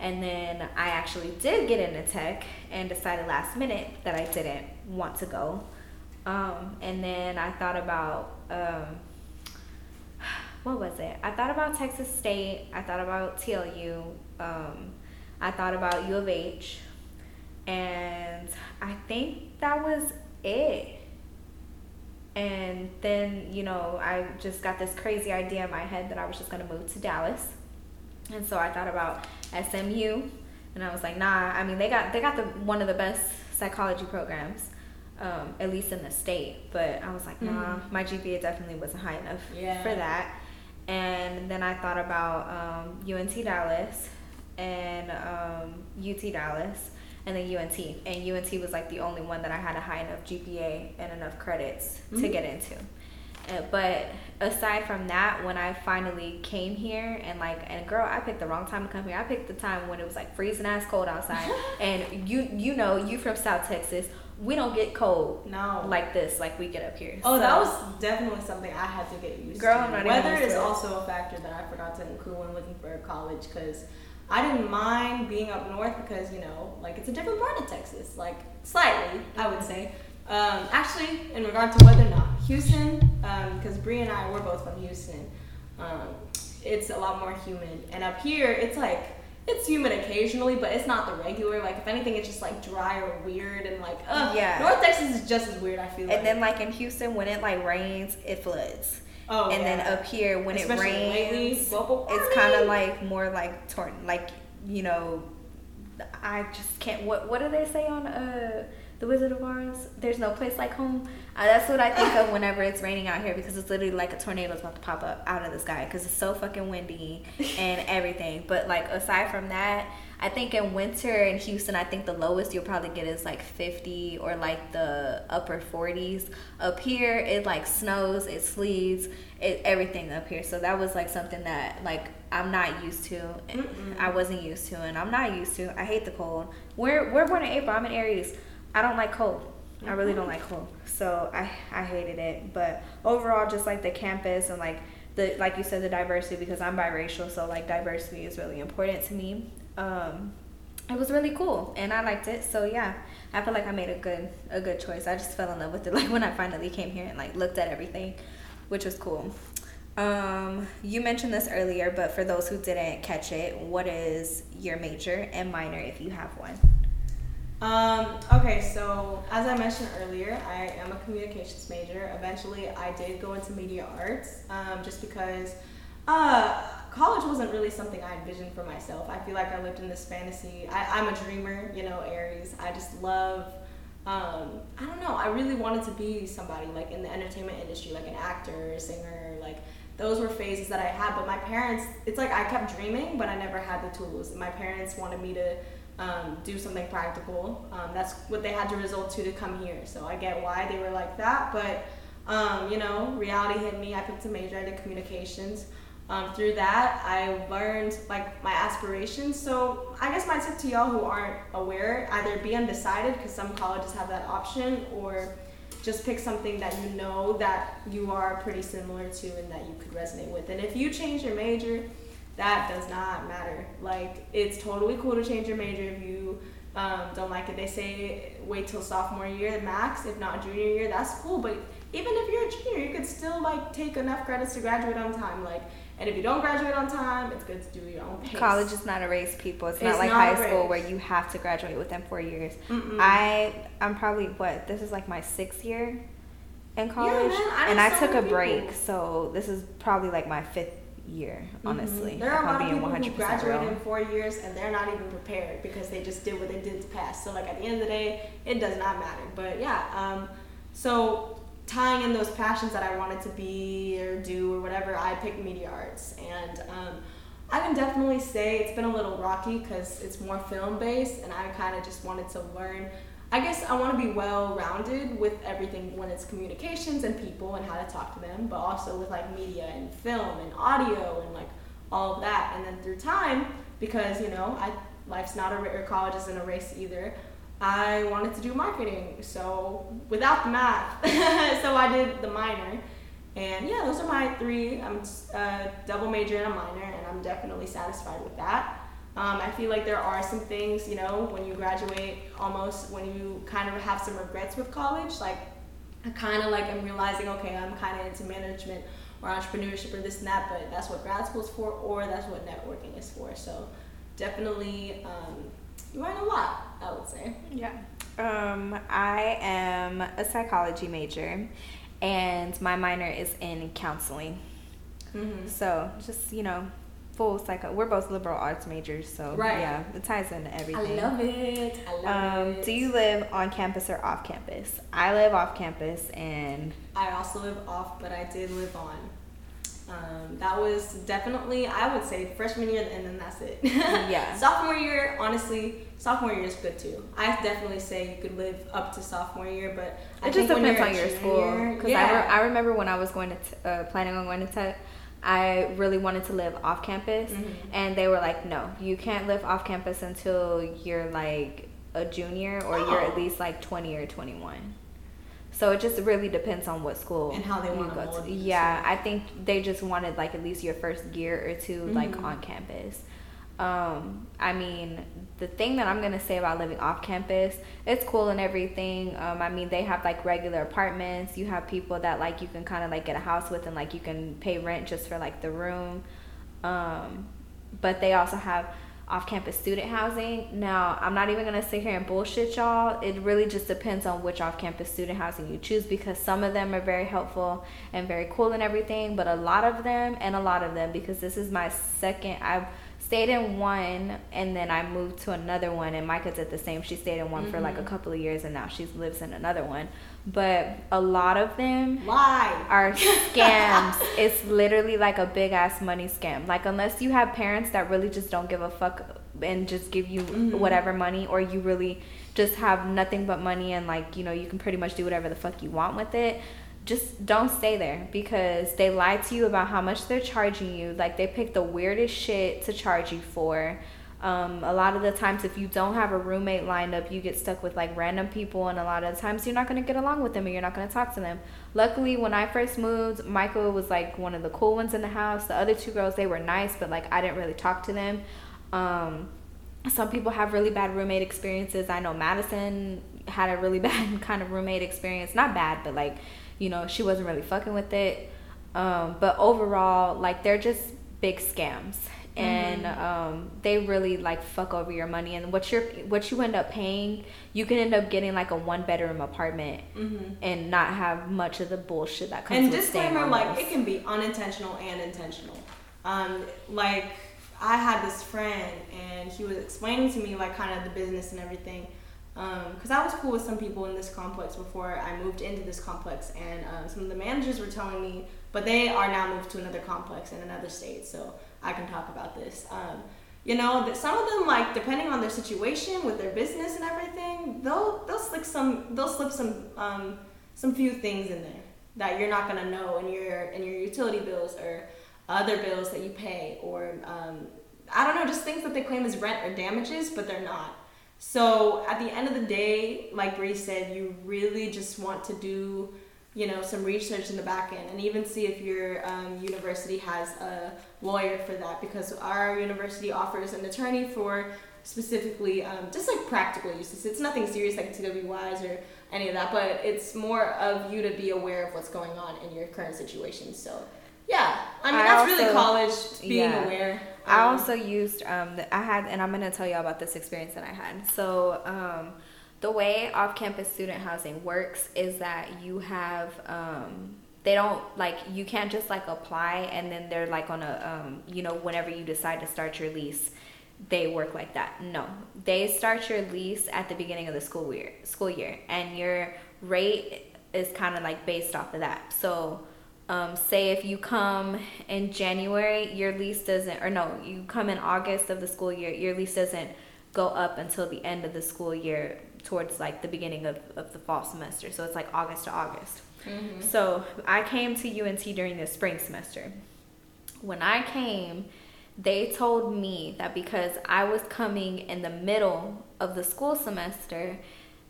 And then I actually did get into tech and decided last minute that I didn't want to go. Um, and then I thought about um, what was it? I thought about Texas State. I thought about TLU. Um, I thought about U of H, and I think that was it. And then you know I just got this crazy idea in my head that I was just gonna move to Dallas, and so I thought about SMU, and I was like, nah. I mean they got they got the one of the best psychology programs. Um, at least in the state. But I was like, nah, mm-hmm. my GPA definitely wasn't high enough yeah. for that and then I thought about um, UNT Dallas and um, UT Dallas and then UNT. And UNT was like the only one that I had a high enough GPA and enough credits mm-hmm. to get into. Uh, but aside from that, when I finally came here and like, and girl, I picked the wrong time to come here. I picked the time when it was like freezing ass cold outside. [laughs] and you, you know, you from South Texas we don't get cold no like this like we get up here. Oh, so, that was definitely something I had to get used girl, to. Weather is also a factor that I forgot to include when looking for a college because I didn't mind being up north because you know like it's a different part of Texas like slightly I would say. Um, actually, in regard to weather, not Houston because um, Bree and I were both from Houston. Um, it's a lot more humid, and up here it's like it's humid occasionally, but it's not the regular. Like if anything, it's just like dry or weird and like ugh. yeah. North Texas is just as weird. I feel. Like. And like. then like in Houston, when it like rains, it floods. Oh, and yeah. then up here when Especially it rains, it's kind of like more like torn, like you know, I just can't. What what do they say on uh the Wizard of Oz? There's no place like home. Uh, that's what I think of whenever it's raining out here because it's literally like a tornado is about to pop up out of the sky because it's so fucking windy and [laughs] everything. But like aside from that, I think in winter in Houston, I think the lowest you'll probably get is like 50 or like the upper 40s. Up here, it like snows, it sleets, it everything up here. So that was like something that like I'm not used to. I wasn't used to, and I'm not used to. I hate the cold. We're we're born in April. I'm in Aries. I don't like cold. I really don't like cold. So I I hated it. But overall just like the campus and like the like you said the diversity because I'm biracial, so like diversity is really important to me. Um it was really cool and I liked it. So yeah, I feel like I made a good a good choice. I just fell in love with it [laughs] like when I finally came here and like looked at everything, which was cool. Um, you mentioned this earlier, but for those who didn't catch it, what is your major and minor if you have one? Um, okay, so as I mentioned earlier, I am a communications major. Eventually, I did go into media arts um, just because uh, college wasn't really something I envisioned for myself. I feel like I lived in this fantasy. I, I'm a dreamer, you know, Aries. I just love. Um, I don't know. I really wanted to be somebody like in the entertainment industry, like an actor, a singer, like those were phases that I had. But my parents, it's like I kept dreaming, but I never had the tools. My parents wanted me to um, do something practical. Um, that's what they had to resort to to come here. So I get why they were like that, but um, you know, reality hit me. I picked a major. I did communications. Um, through that, I learned like my aspirations. So I guess my tip to y'all who aren't aware, either be undecided because some colleges have that option, or just pick something that you know that you are pretty similar to and that you could resonate with. And if you change your major, that does not matter. Like it's totally cool to change your major if you um, don't like it. They say wait till sophomore year max, if not junior year. That's cool, but even if you're a junior, you could still like take enough credits to graduate on time. Like, and if you don't graduate on time, it's good to do your own pace. College is not a race, people. It's, it's not like not high school where you have to graduate within four years. Mm-mm. I I'm probably what this is like my sixth year in college, yeah, I and I took a people. break, so this is probably like my fifth year, mm-hmm. honestly. Mm-hmm. There are a lot of people who graduate real. in four years and they're not even prepared because they just did what they did to pass. So like at the end of the day, it does not matter. But yeah, um, so tying in those passions that I wanted to be or do or whatever, I picked media arts and. Um, I can definitely say it's been a little rocky because it's more film based, and I kind of just wanted to learn I guess I want to be well rounded with everything when it's communications and people and how to talk to them, but also with like media and film and audio and like all of that. And then through time, because you know, I life's not a or college isn't a race either. I wanted to do marketing, so without the math, [laughs] so I did the minor. And yeah, those are my three. I'm a uh, double major and a minor, and I'm definitely satisfied with that. Um, I feel like there are some things, you know, when you graduate, almost when you kind of have some regrets with college. Like, I kind of like am realizing, okay, I'm kind of into management or entrepreneurship or this and that, but that's what grad school is for, or that's what networking is for. So, definitely, um, you learn a lot, I would say. Yeah. Um, I am a psychology major, and my minor is in counseling. Mm-hmm. So, just, you know, full psycho. We're both liberal arts majors, so right. yeah, it ties into everything. I love it. I love um, it. Do you live on campus or off campus? I live off campus, and I also live off, but I did live on. Um, that was definitely, I would say, freshman year, and then that's it. [laughs] Yeah. sophomore year, honestly, sophomore year is good too. I definitely say you could live up to sophomore year, but I it just depends on your school. Because yeah. I, re- I remember when I was going to t- uh, planning on going to tech I really wanted to live off campus, mm-hmm. and they were like, "No, you can't live off campus until you're like a junior or oh. you're at oh. least like 20 or 21." So it just really depends on what school and how they want to go to. Yeah, I think they just wanted like at least your first year or 2 mm-hmm. like on campus. Um, I mean, the thing that I'm gonna say about living off campus, it's cool and everything. Um, I mean, they have like regular apartments. You have people that like you can kind of like get a house with, and like you can pay rent just for like the room. Um, but they also have off-campus student housing. Now, I'm not even gonna sit here and bullshit y'all. It really just depends on which off-campus student housing you choose because some of them are very helpful and very cool and everything, but a lot of them and a lot of them because this is my second. I've stayed in one and then I moved to another one and Micah did the same. She stayed in one mm-hmm. for like a mm-hmm. couple of years and now she lives in another one. But a lot of them Lie. are scams. [laughs] it's literally like a big ass money scam. Like unless you have parents that really just don't give a fuck and just give you mm-hmm. whatever money or you really just have nothing but money and like, you know, you can pretty much do whatever the fuck you want with it just don't stay there because they lie to you about how much they're charging you. Like they pick the weirdest shit to charge you for. Um, a lot of the times, if you don't have a roommate lined up, you get stuck with like random people, and a lot of times you're not gonna get along with them and you're not gonna talk to them. Luckily, when I first moved, Micah was like one of the cool ones in the house. The other two girls, they were nice, but like I didn't really talk to them. Um, some people have really bad roommate experiences. I know Madison had a really [laughs] bad kind of roommate experience. Not bad, but like you know, she wasn't really fucking with it. Um, but overall, like they're just big scams. and mm-hmm. um, they really like fuck over your money and what you're what you end up paying you can end up getting like a one bedroom apartment mm-hmm. and not have much of the bullshit that comes and disclaimer like it can be unintentional and intentional um, like i had this friend and he was explaining to me like kind of the business and everything because um, I was cool with some people in this complex before I moved into this complex, and uh, some of the managers were telling me, but they are now moved to another complex in another state, so I can talk about this. Um, you know, that some of them like depending on their situation with their business and everything, they'll they'll slip some they'll slip some um, some few things in there that you're not gonna know in your in your utility bills or other bills that you pay or um, I don't know, just things that they claim as rent or damages, but they're not. So at the end of the day, like Bree said, you really just want to do, you know, some research in the back end and even see if your um, university has a lawyer for that because our university offers an attorney for specifically um, just like practical uses. It's nothing serious like DWIs or any of that, but it's more of you to be aware of what's going on in your current situation. So yeah, I mean I that's also, really college being yeah. aware. I um, also used um the, I had and I'm gonna tell you all about this experience that I had. So um the way off-campus student housing works is that you have um they don't like you can't just like apply and then they're like on a um you know whenever you decide to start your lease they work like that. No, they start your lease at the beginning of the school year school year and your rate is kind of like based off of that. So um, say if you come in January, your lease doesn't, or no, you come in August of the school year, your lease doesn't go up until the end of the school year towards like the beginning of, of the fall semester. So it's like August to August. Mm-hmm. So I came to UNT during the spring semester. When I came, they told me that because I was coming in the middle of the school semester,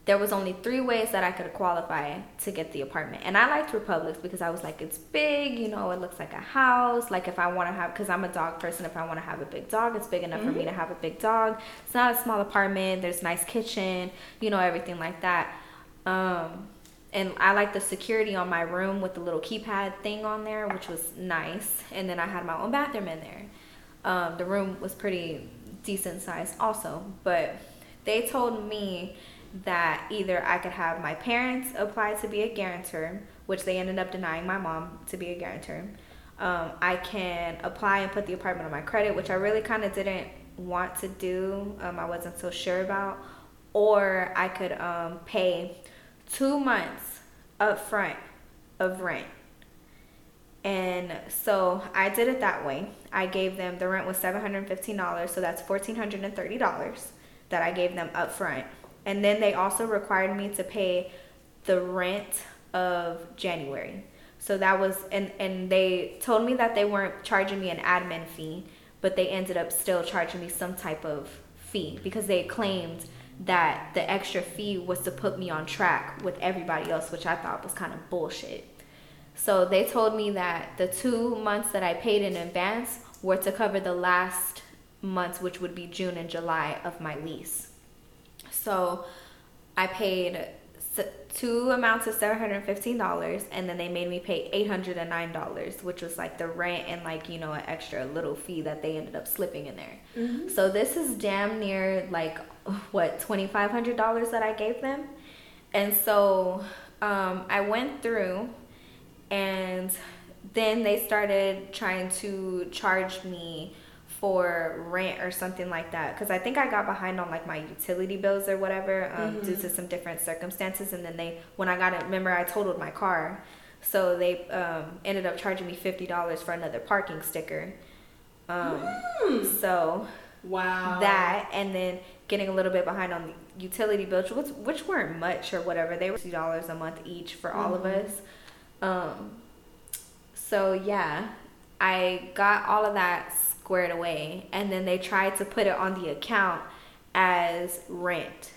there was only three ways that I could qualify to get the apartment. And I liked Republics because I was like, it's big, you know, it looks like a house. Like if I want to have, because I'm a dog person, if I want to have a big dog, it's big enough mm-hmm. for me to mm-hmm. have a big dog. It's not a small apartment. There's nice kitchen, you know, everything like that. Um, and I like the security on my room with the little keypad thing on there, which was nice. And then I had my own bathroom in there. Um, the room was pretty decent size also, but they told me that either I could have my parents apply to be a guarantor, which they ended up denying my mom to be a guarantor. Um, I can apply and put the apartment on my credit, which I really kind of didn't want to do. Um, I wasn't so sure about. Or I could um, pay two months up front of rent. And so I did it that way. I gave them the rent was $715, so that's $1,430 that I gave them up front and then they also required me to pay the rent of January. So that was and and they told me that they weren't charging me an admin fee, but they ended up still charging me some type of fee because they claimed that the extra fee was to put me on track with everybody else, which I thought was kind of bullshit. So they told me that the two months that I paid in advance were to cover the last months, which would be June and July of my lease. So I paid two amounts of $715 and then they made me pay $809 which was like the rent and like you know an extra little fee that they ended up slipping in there mm-hmm. so this is damn near like what $2500 that i gave them and so um, i went through and then they started trying to charge me for rent or something like that because i think i got behind on like my utility bills or whatever um, mm-hmm. due to some different circumstances and then they when i got it remember i totaled my car so they um, ended up charging me $50 for another parking sticker um, mm. so wow that and then getting a little bit behind on the utility bills which, which weren't much or whatever they were $2 a month each for mm-hmm. all of mm-hmm. us um, so yeah i got all of that squared away and then they tried to put it on the account as rent.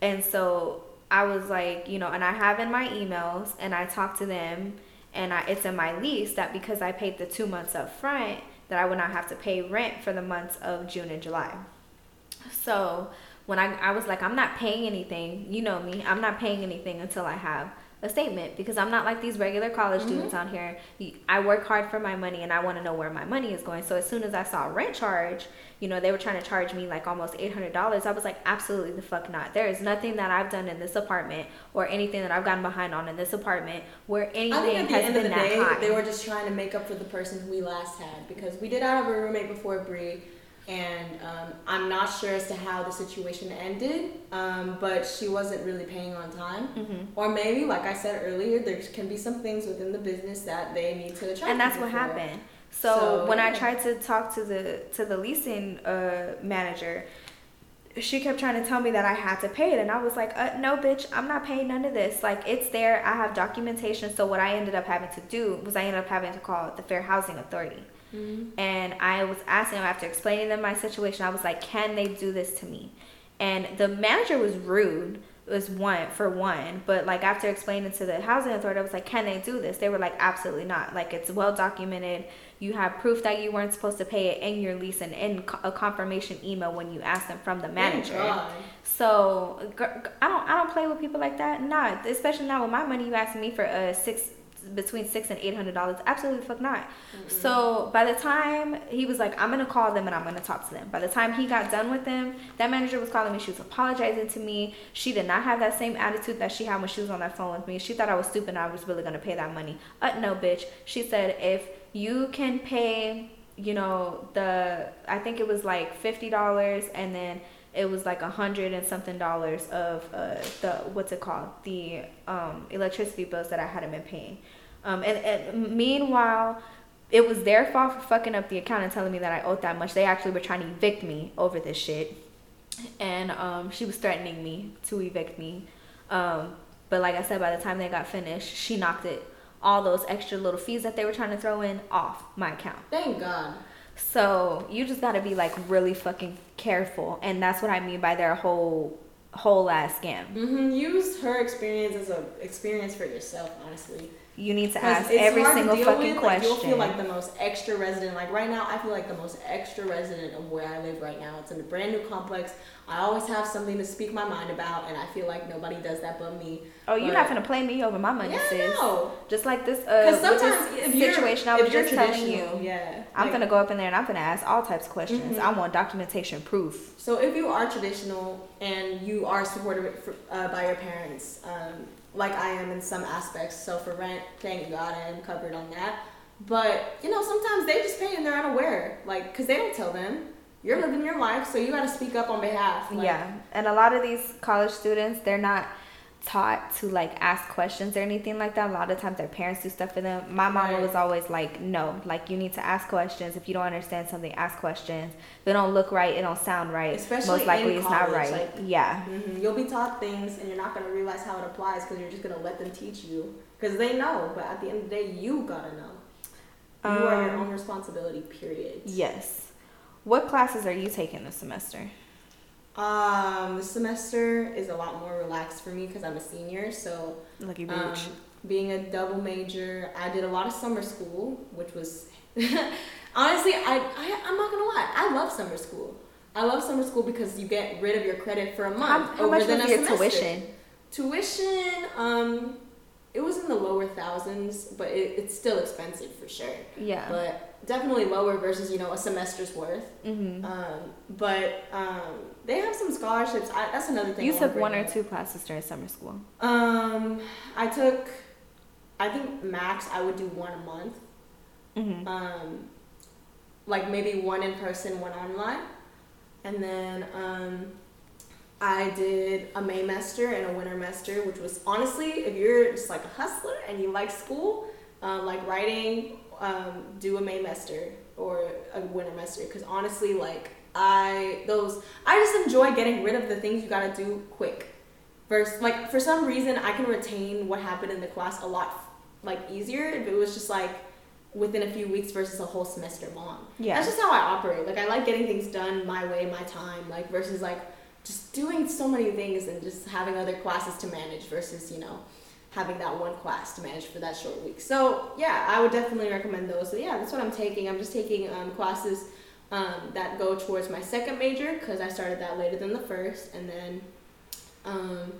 And so I was like, you know, and I have in my emails and I talked to them and I, it's in my lease that because I paid the two months up front that I would not have to pay rent for the months of June and July. So when I, I was like, I'm not paying anything, you know me, I'm not paying anything until I have a statement because I'm not like these regular college mm-hmm. students out here. I work hard for my money and I want to know where my money is going. So as soon as I saw a rent charge, you know, they were trying to charge me like almost $800. I was like, absolutely the fuck not. There is nothing that I've done in this apartment or anything that I've gotten behind on in this apartment where anything has been that day, high. They were just trying to make up for the person who we last had because we did have a roommate before Bree and um, I'm not sure as to how the situation ended, um, but she wasn't really paying on time, mm-hmm. or maybe, like I said earlier, there can be some things within the business that they need to charge. And that's what for. happened. So, so when yeah. I tried to talk to the to the leasing uh, manager, she kept trying to tell me that I had to pay it, and I was like, uh, "No, bitch, I'm not paying none of this. Like, it's there. I have documentation." So what I ended up having to do was I ended up having to call the Fair Housing Authority Mm-hmm. And I was asking them after explaining them my situation, I was like, can they do this to me? And the manager was rude was one for one but like after explaining to the housing authority i was like can they do this? They were like absolutely not. Like it's well documented. You have proof that you weren't supposed to pay it in your lease and in a confirmation email when you ask them from the manager. So i don't i don't play with people like that. Not especially now with my money. You asking me for a six between six and eight hundred dollars. Absolutely fuck not. Mm-hmm. So by the time he was like, I'm gonna call them and I'm gonna talk to them. By the time he got done with them, that manager was calling me. She was apologizing to me. She did not have that same attitude that she had when she was on that phone with me. She thought I was stupid and I was really gonna pay that money. Uh, no, bitch. She said if you can pay, you know, the I think it was like fifty dollars and then it was like a hundred and something dollars of uh, the what's it called the um, electricity bills that I hadn't been paying. Um, and, and meanwhile, it was their fault for fucking up the account and telling me that I owed that much. They actually were trying to evict me over this shit, and um, she was threatening me to evict me. Um, but like I said, by the time they got finished, she knocked it all those extra little fees that they were trying to throw in off my account. Thank God. So you just gotta be like really fucking careful, and that's what I mean by their whole whole ass scam. Mm-hmm. Use her experience as a experience for yourself, honestly you need to ask every single fucking with. question. Like, you'll feel like the most extra resident. Like right now, I feel like the most extra resident of where I live right now. It's in a brand new complex. I always have something to speak my mind about, and I feel like nobody does that but me. Oh, you're but, not gonna play me over my money, yeah, sis. No. Just like this. Because uh, sometimes this situation I was just telling you. Yeah. I'm like, gonna go up in there and I'm gonna ask all types of questions. Mm-hmm. I want documentation proof. So if you are traditional and you are supported uh, by your parents. Um, like I am in some aspects. So for rent, thank God I am covered on that. But you know, sometimes they just pay and they're unaware, like because they don't tell them. You're living your life, so you got to speak up on behalf. Like, yeah, and a lot of these college students, they're not taught to like ask questions or anything like that. A lot of times their parents do stuff for them. My mom right. was always like, no, like you need to ask questions. If you don't understand something, ask questions. If they don't look right, it don't sound right. Especially most likely it's not right. Like, yeah. Mm-hmm. You'll be taught things and you're not gonna realize how it applies because you're just gonna let them teach you because they know. But at the end of the day, you gotta know. You um, are your own responsibility. Period. Yes. What classes are you taking this semester? Um, the semester is a lot more relaxed for me because I'm a senior. So, lucky um, bitch. Being a double major, I did a lot of summer school, which was [laughs] honestly, I, I I'm not gonna lie, I love summer school. I love summer school because you get rid of your credit for a month. How, how much was your semester. tuition? Tuition, um, it was in the lower thousands, but it, it's still expensive for sure. Yeah. But definitely lower versus you know a semester's worth. Mm-hmm. Um, but um, they have some scholarships. I, that's another thing. You took one or two classes during summer school. Um, I took, I think max I would do one a month. Mm-hmm. Um, like maybe one in person, one online, and then um I did a Maymester and a Wintermester, which was honestly, if you're just like a hustler and you like school, um, like writing, um, do a Maymester or a Wintermester. Because honestly, like I those I just enjoy getting rid of the things you gotta do quick. Versus like for some reason I can retain what happened in the class a lot like easier if it was just like within a few weeks versus a whole semester long. Yeah, that's just how I operate. Like I like getting things done my way, my time. Like versus like just doing so many things and just having other classes to manage versus you know having that one class to manage for that short week so yeah i would definitely recommend those so yeah that's what i'm taking i'm just taking um, classes um, that go towards my second major because i started that later than the first and then um,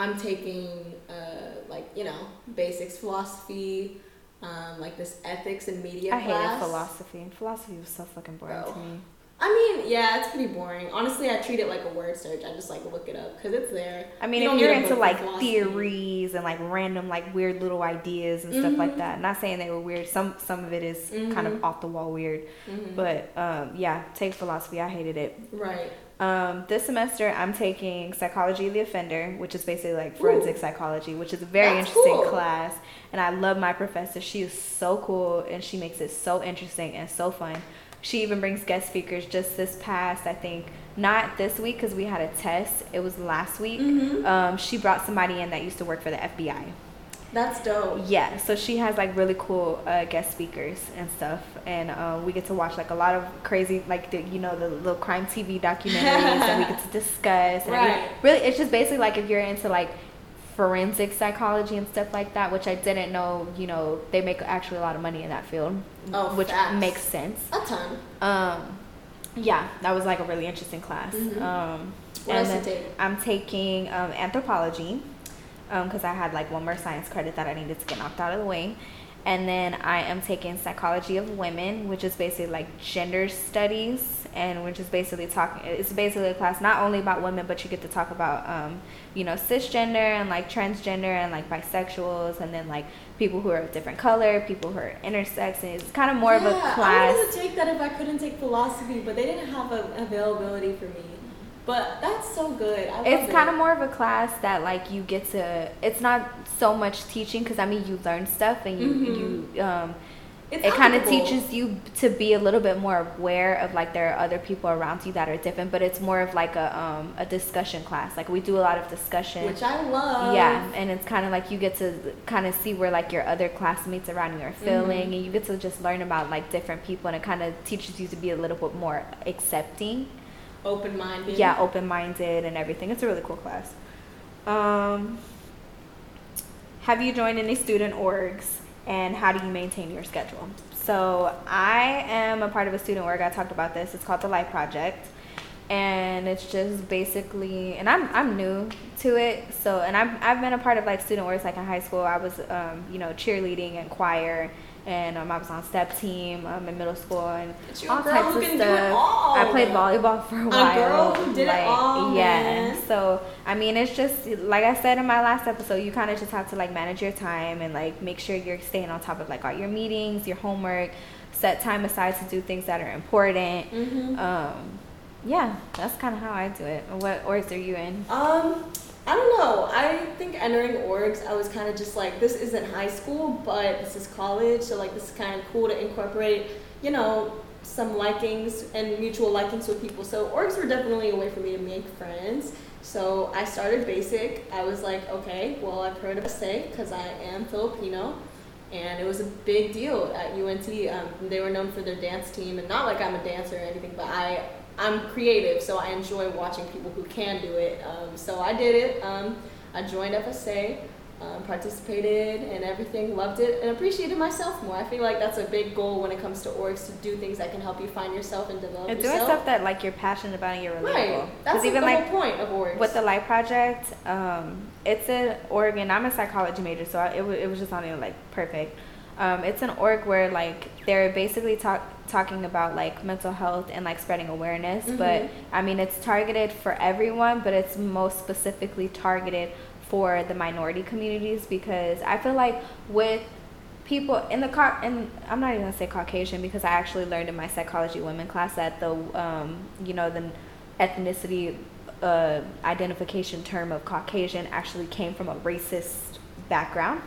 I'm taking uh, like you know basics philosophy, um, like this ethics and media. I class. hated philosophy. Philosophy was so fucking boring Bro. to me. I mean, yeah, it's pretty boring. Honestly, I treat it like a word search. I just like look it up because it's there. I mean, You if you're into like theories and like random like weird little ideas and stuff like Mhm. that, not saying they were weird. Some some of it is kind of Mhm. off the wall weird, Mhm. but um, yeah, take philosophy. I hated it. right. Um, this semester, I'm taking psychology of the offender, which is basically like forensic psychology, which is a very That's interesting cool. class. And I love my professor. She is so cool and she makes it so interesting and so fun. She even brings guest speakers just this past, I think, not this week because we had a test. It was last week. Mhm. Um, she brought somebody in that used to work for the FBI. That's dope. Yeah, so she has like really cool uh, guest speakers and stuff, and uh, we get to watch like a lot of crazy, like the you know the little crime TV documentaries that we get to [laughs] discuss. And. Right. really, it's just basically like if you're into like forensic psychology and stuff like that, which I didn't know. You know, they make actually a lot of money in that field, Oh, which facts. makes sense. A ton. Um, yeah, that was like a really interesting class. Mhm. Um, What and else you take? I'm taking um, anthropology because I had like one more science credit that I needed to get knocked out of the way. And then I am taking psychology of women, which is basically like gender studies, and which is basically talking. It's basically a class not only about women, but you get to talk about, um, you know, cisgender and like transgender and like bisexuals, and then like people who are of different color, people who are intersex, and it's kind of more of a class. I wanted to take that if I couldn't take philosophy, but they didn't have a availability for me. But that's so good. It's it. kind of more of a class that like you get to it's not so much teaching because i mean you learn stuff and you Mhm. you um It's it kind of teaches you to be a little bit more aware of like there are other people around you that are different but it's more of like a um a discussion class like we do a lot of discussion which I love. yeah and it's kind of like you get to kind of see where like your other classmates around you are feeling Mhm. and you get to just learn about like different people and it kind of teaches you to be a little bit more accepting Open minded. yeah open minded and everything. It's a really cool class. Um have you joined any student orgs and how do you maintain your schedule? So i am a part of a student org. I talked about this. It's called the life project. And it's just basically and i'm i'm new to it. So and i've, I've been a part of like student orgs like in high school. I was um, you know cheerleading and choir and um, I was on step team um, in middle school and all girl types who of can do stuff. it all. I played volleyball for a while. A girl who did it all, Yeah. man. So I mean, it's just like I said in my last episode. You kind of just have to like manage your time and like make sure you're staying on top of like all your meetings, your homework. Set time aside to do things that are important. Mm-hmm. Um, yeah, that's kind of how I do it. What orgs are you in? Um, I don't know. I think entering orgs, I was kind of just like, this isn't high school, but this is college, so like this is kind of cool to incorporate, you know, some likings and mutual likings with people. So orgs were definitely a way for me to make friends. So I started basic. I was like, okay, well I've heard of SA because I am Filipino. And it was a big deal at UNT. Um, they were known for their dance team, and not like I'm a dancer or anything, but I I'm creative, so I enjoy watching people who can do it. Um, so I did it. Um, I joined FSA, um, participated and everything, loved it, and appreciated myself more. I feel like that's a big goal when it comes to orgs to do things that can help you find yourself and develop And doing yourself. stuff that like you're passionate about and you're relatable. right. That's like even the like whole point of orgs. with the life project um it's an org and i'm a psychology major so I, it, wa- it was just on it like perfect um it's an org where like they're basically talk talking about like mental health and like spreading awareness but Mhm. i mean it's targeted for everyone but it's most specifically targeted for the minority communities because i feel like with people in the car and i'm not even gonna say caucasian because i actually learned in my psychology women class that the um you know the ethnicity uh, identification term of caucasian actually came from a racist background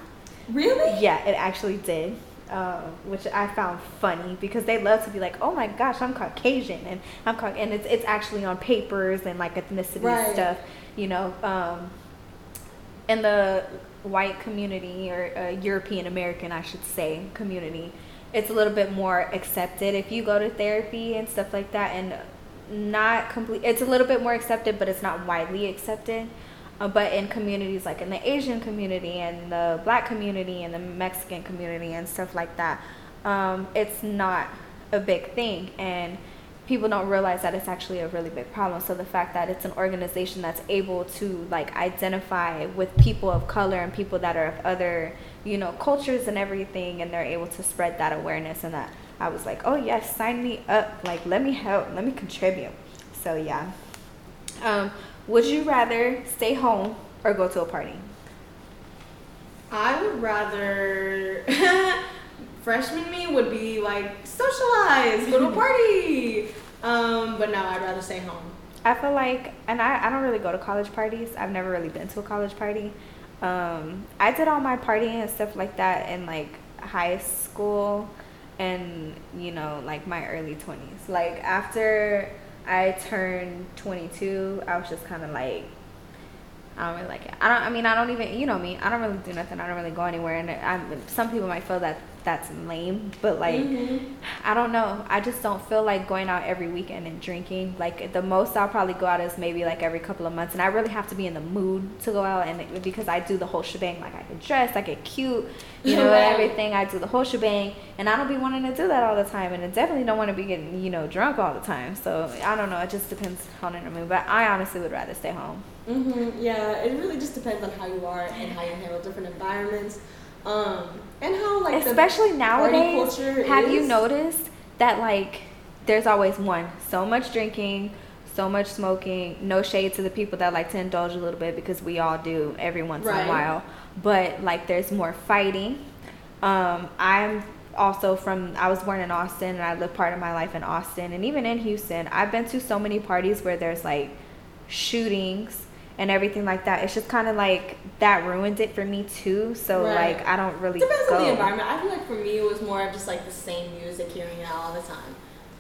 really? yeah it actually did uh, which I found funny because they love to be like, "Oh my gosh, I'm Caucasian," and I'm Cau- and it's it's actually on papers and like ethnicity Right. stuff, you know. Um, in the white community or uh, European American, I should say, community, it's a little bit more accepted if you go to therapy and stuff like that, and not complete. It's a little bit more accepted, but it's not widely accepted. Uh, but in communities like in the Asian community and the Black community and the Mexican community and stuff like that, um, it's not a big thing. And people don't realize that it's actually a really big problem. So the fact that it's an organization that's able to like identify with people of color and people that are of other, you know, cultures and everything and they're able to spread that awareness and that I was like, "Oh, yes, sign me up. Like let me help, let me contribute." So yeah. Um, would you rather stay home or go to a party? I would rather [laughs] freshman me would be like socialize, go to a [laughs] party. Um, but no, I'd rather stay home. I feel like, and I, I don't really go to college parties. I've never really been to a college party. Um, I did all my partying and stuff like that in like high school and, you know, like my early 20s. Like after I turned 22, I was just kind of like, I don't really like it. I don't. I mean, I don't even. You know me. I don't really do nothing. I don't really go anywhere. And I'm. Some people might feel that that's lame, but like, mm-hmm. I don't know. I just don't feel like going out every weekend and drinking. Like the most I'll probably go out is maybe like every couple of months, and I really have to be in the mood to go out. And because I do the whole shebang. Like I get dressed, I get cute, you know, right. everything. I do the whole shebang, and I don't be wanting to do that all the time. And I definitely don't want to be getting you know drunk all the time. So I don't know. It just depends on the mood. But I honestly would rather stay home. Mm-hmm. Yeah, it really just depends on how you are and how you handle different environments, um, and how like especially nowadays. Have is. you noticed that like there's always one so much drinking, so much smoking. No shade to the people that like to indulge a little bit because we all do every once right. in a while. But like there's more fighting. Um, I'm also from I was born in Austin and I lived part of my life in Austin and even in Houston. I've been to so many parties where there's like shootings and everything like that. It's just kind of like that ruined it for me too. So right. like I don't really depends go. on the environment. I feel like for me it was more of just like the same music, hearing it all the time,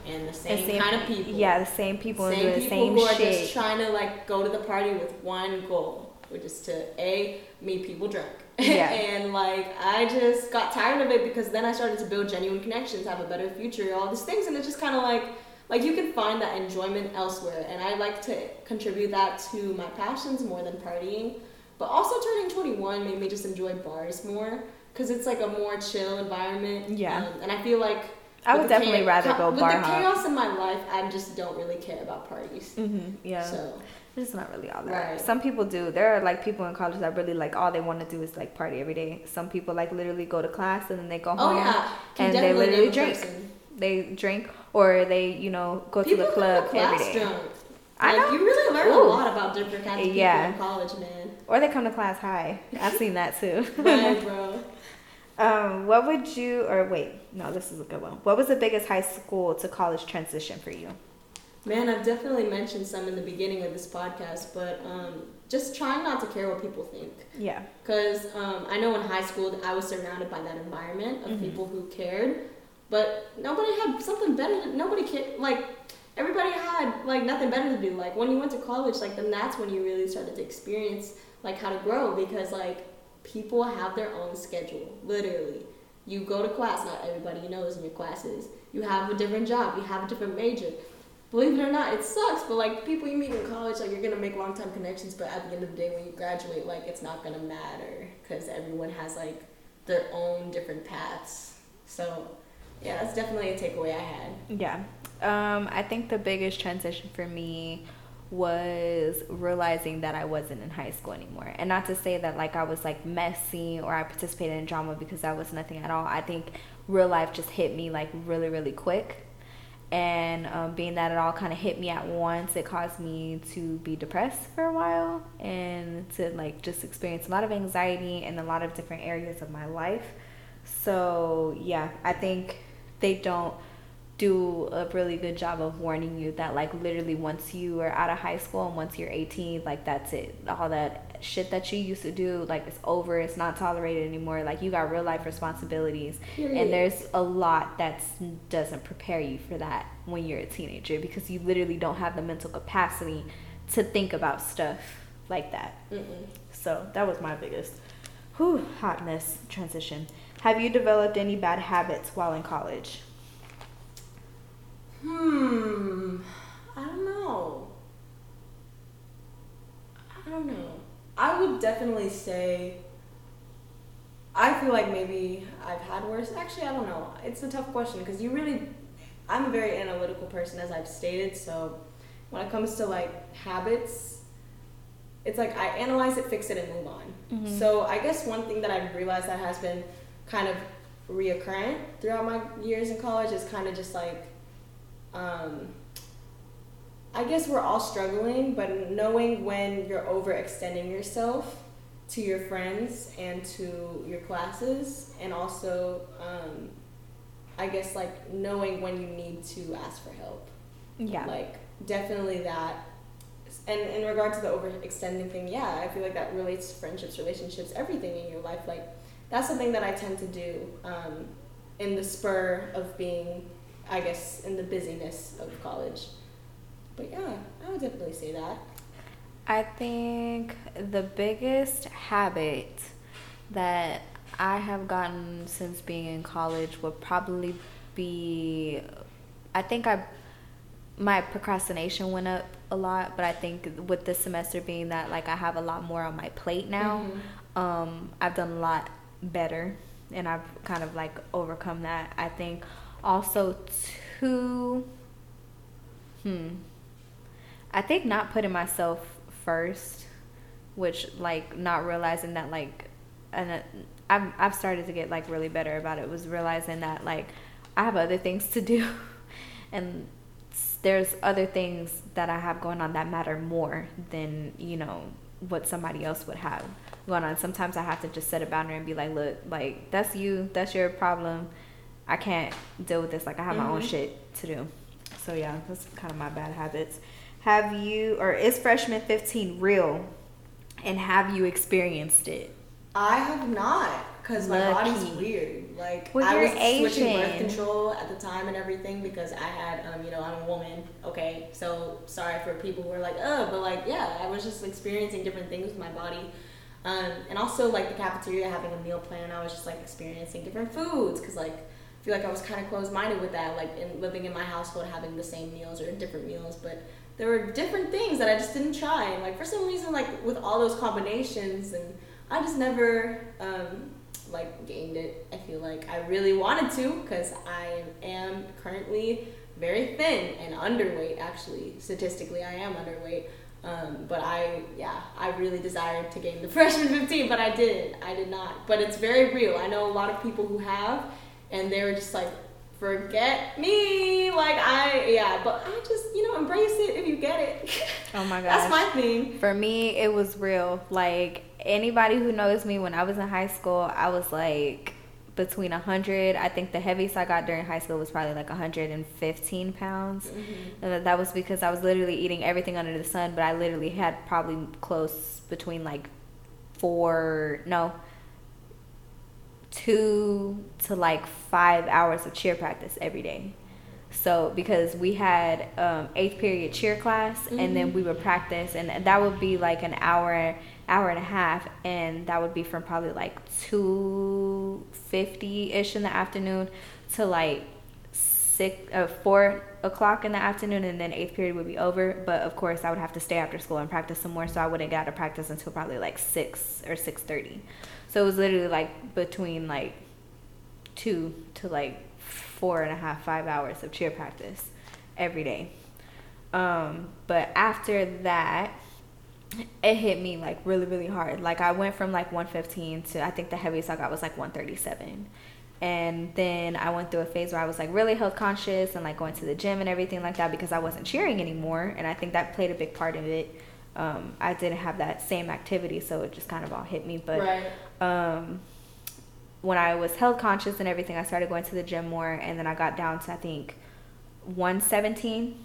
and the same, the same kind of people. Yeah, the same people same doing the same who are shit. just trying to like go to the party with one goal, which is to a meet people drunk. [laughs] Yeah. and like I just got tired of it because then I started to build genuine connections, have a better future, all these things, and it's just kind of like like you can find that enjoyment elsewhere and i like to contribute that to my passions more than partying but also turning 21 made me just enjoy bars more because it's like a more chill environment yeah um, and i feel like I would definitely chaos, rather go with bar the chaos in my life. I just don't really care about parties. Mm-hmm, yeah. So it's not really all that. Right. Some people do. There are like people in college that really like all they want to do is like party every day. Some people like literally go to class and then they go oh, home oh, yeah. and they literally drink. Person they drink or they you know go people to the club every day. Drunk. I know. You really learn Ooh. a lot about different kinds of people yeah. in college, man. Or they come to class high. I've seen that too. [laughs] right, bro. Um, what would you or wait, no, this is a good one. What was the biggest high school to college transition for you? Man, I've definitely mentioned some in the beginning of this podcast, but um, just trying not to care what people think. Yeah. Because um, I know in high school I was surrounded by that environment of mm-hmm. people who cared, but nobody had something better. Nobody cared. Like everybody had like nothing better to do. Like when you went to college, like then that's when you really started to experience like how to grow because like people have their own schedule. Literally, you go to class. Not everybody knows in your classes. You have a different job. You have a different major. Believe it or not, it sucks. But like people you meet in college, like you're gonna make long time connections. But at the end of the day, when you graduate, like it's not gonna matter because everyone has like their own different paths. So yeah, that's definitely a takeaway I had. Yeah. Um, I think the biggest transition for me was realizing that I wasn't in high school anymore. And not to say that like I was like messy or I participated in drama because that was nothing at all. I think real life just hit me like really, really quick. And um, being that it all kind of hit me at once, it caused me to be depressed for a while and to like just experience a lot of anxiety in a lot of different areas of my life. So, yeah, I think they don't do a really good job of warning you that like literally once you are out of high school and once you're 18 like that's it. All that shit that you used to do like it's over. It's not tolerated anymore. Like you got real life responsibilities. Period. and there's a lot that doesn't prepare you for that when you're a teenager because you literally don't have the mental capacity to think about stuff like that. Mm-mm. so that was my biggest whew, hotness transition have you developed any bad habits while in college? Hmm. I don't know. I don't know. I would definitely say I feel like maybe I've had worse. Actually, I don't know. It's a tough question because you really I'm a very analytical person, as I've stated. So when it comes to like habits, it's like I analyze it, fix it, and move on. Mm-hmm. So I guess one thing that I've realized that has been kind of reoccurrent throughout my years in college is kind of just like, um, I guess we're all struggling, but knowing when you're overextending yourself to your friends and to your classes, and also, um, I guess, like knowing when you need to ask for help. Yeah. Like, definitely that. And in regard to the overextending thing, yeah, I feel like that relates to friendships, relationships, everything in your life. Like, that's something that I tend to do um, in the spur of being, I guess, in the busyness of college. But yeah, I would definitely say that. I think the biggest habit that I have gotten since being in college would probably be I think I my procrastination went up a lot, but I think with this semester being that like I have a lot more on my plate now, mm-hmm. um, I've done a lot better and I've kind of like overcome that. I think also too hmm I think not putting myself first, which like not realizing that like and I've I've started to get like really better about it was realizing that like I have other things to do [laughs] and there's other things that I have going on that matter more than, you know, what somebody else would have going on. Sometimes I have to just set a boundary and be like, look, like that's you, that's your problem. I can't deal with this. Like I have mm-hmm. my own mm-hmm. shit to do. So yeah, that's kind of my bad habits. Have you or is freshman 15 real? And have you experienced it? I have not because my body's weird. Like well, I was Asian. switching birth control at the time and everything because I had, um, you know, I'm a woman. Okay, so sorry for people who are like, oh, but like, yeah, I was just experiencing different things with my body. Um, and also like the cafeteria having a meal plan, I was just like experiencing different foods because like I feel like I was kind of closed minded with that, like in living in my household having the same meals or different meals, but there were different things that I just didn't try. And like for some reason, like with all those combinations, and I just never um, like gained it. I feel like I really wanted to because I am currently very thin and underweight. Actually, statistically, I am underweight. Um, but I, yeah, I really desired to gain the [laughs] freshman 15, but I didn't. I did not. But it's very real. I know a lot of people who have, and they were just like, forget me. Like I, yeah, but I just, you know, embrace it if you get it. Oh my gosh. [laughs] That's my thing. For me, it was real. Like anybody who knows me, when I was in high school, I was like between 100 i think the heaviest i got during high school was probably like 115 pounds mm-hmm. and that was because i was literally eating everything under the sun but i literally had probably close between like four no two to like five hours of cheer practice every day so because we had um, eighth period cheer class mm-hmm. and then mm-hmm. we would practice and that would be like an hour hour and a half and that would be from probably like 2.50ish in the afternoon to like six uh, four o'clock in the afternoon and then eighth period would be over. But of course i would have to stay after school and practice some more so i wouldn't get out of practice until probably like 6 or 6.30 so it was literally like between like two to like four and a half five hours of cheer practice every day. Um, but after that it hit me like really really hard. Like i went from like 115 to i think the heaviest i got was like 137 and then i went through a phase where i was like really health conscious and like going to the gym and everything like that because i wasn't cheering anymore. And i think that played a big part of it. Um, i didn't have that same activity so it just kind of all hit me. But right. um, when i was health conscious and everything i started going to the gym more. And then i got down to i think 117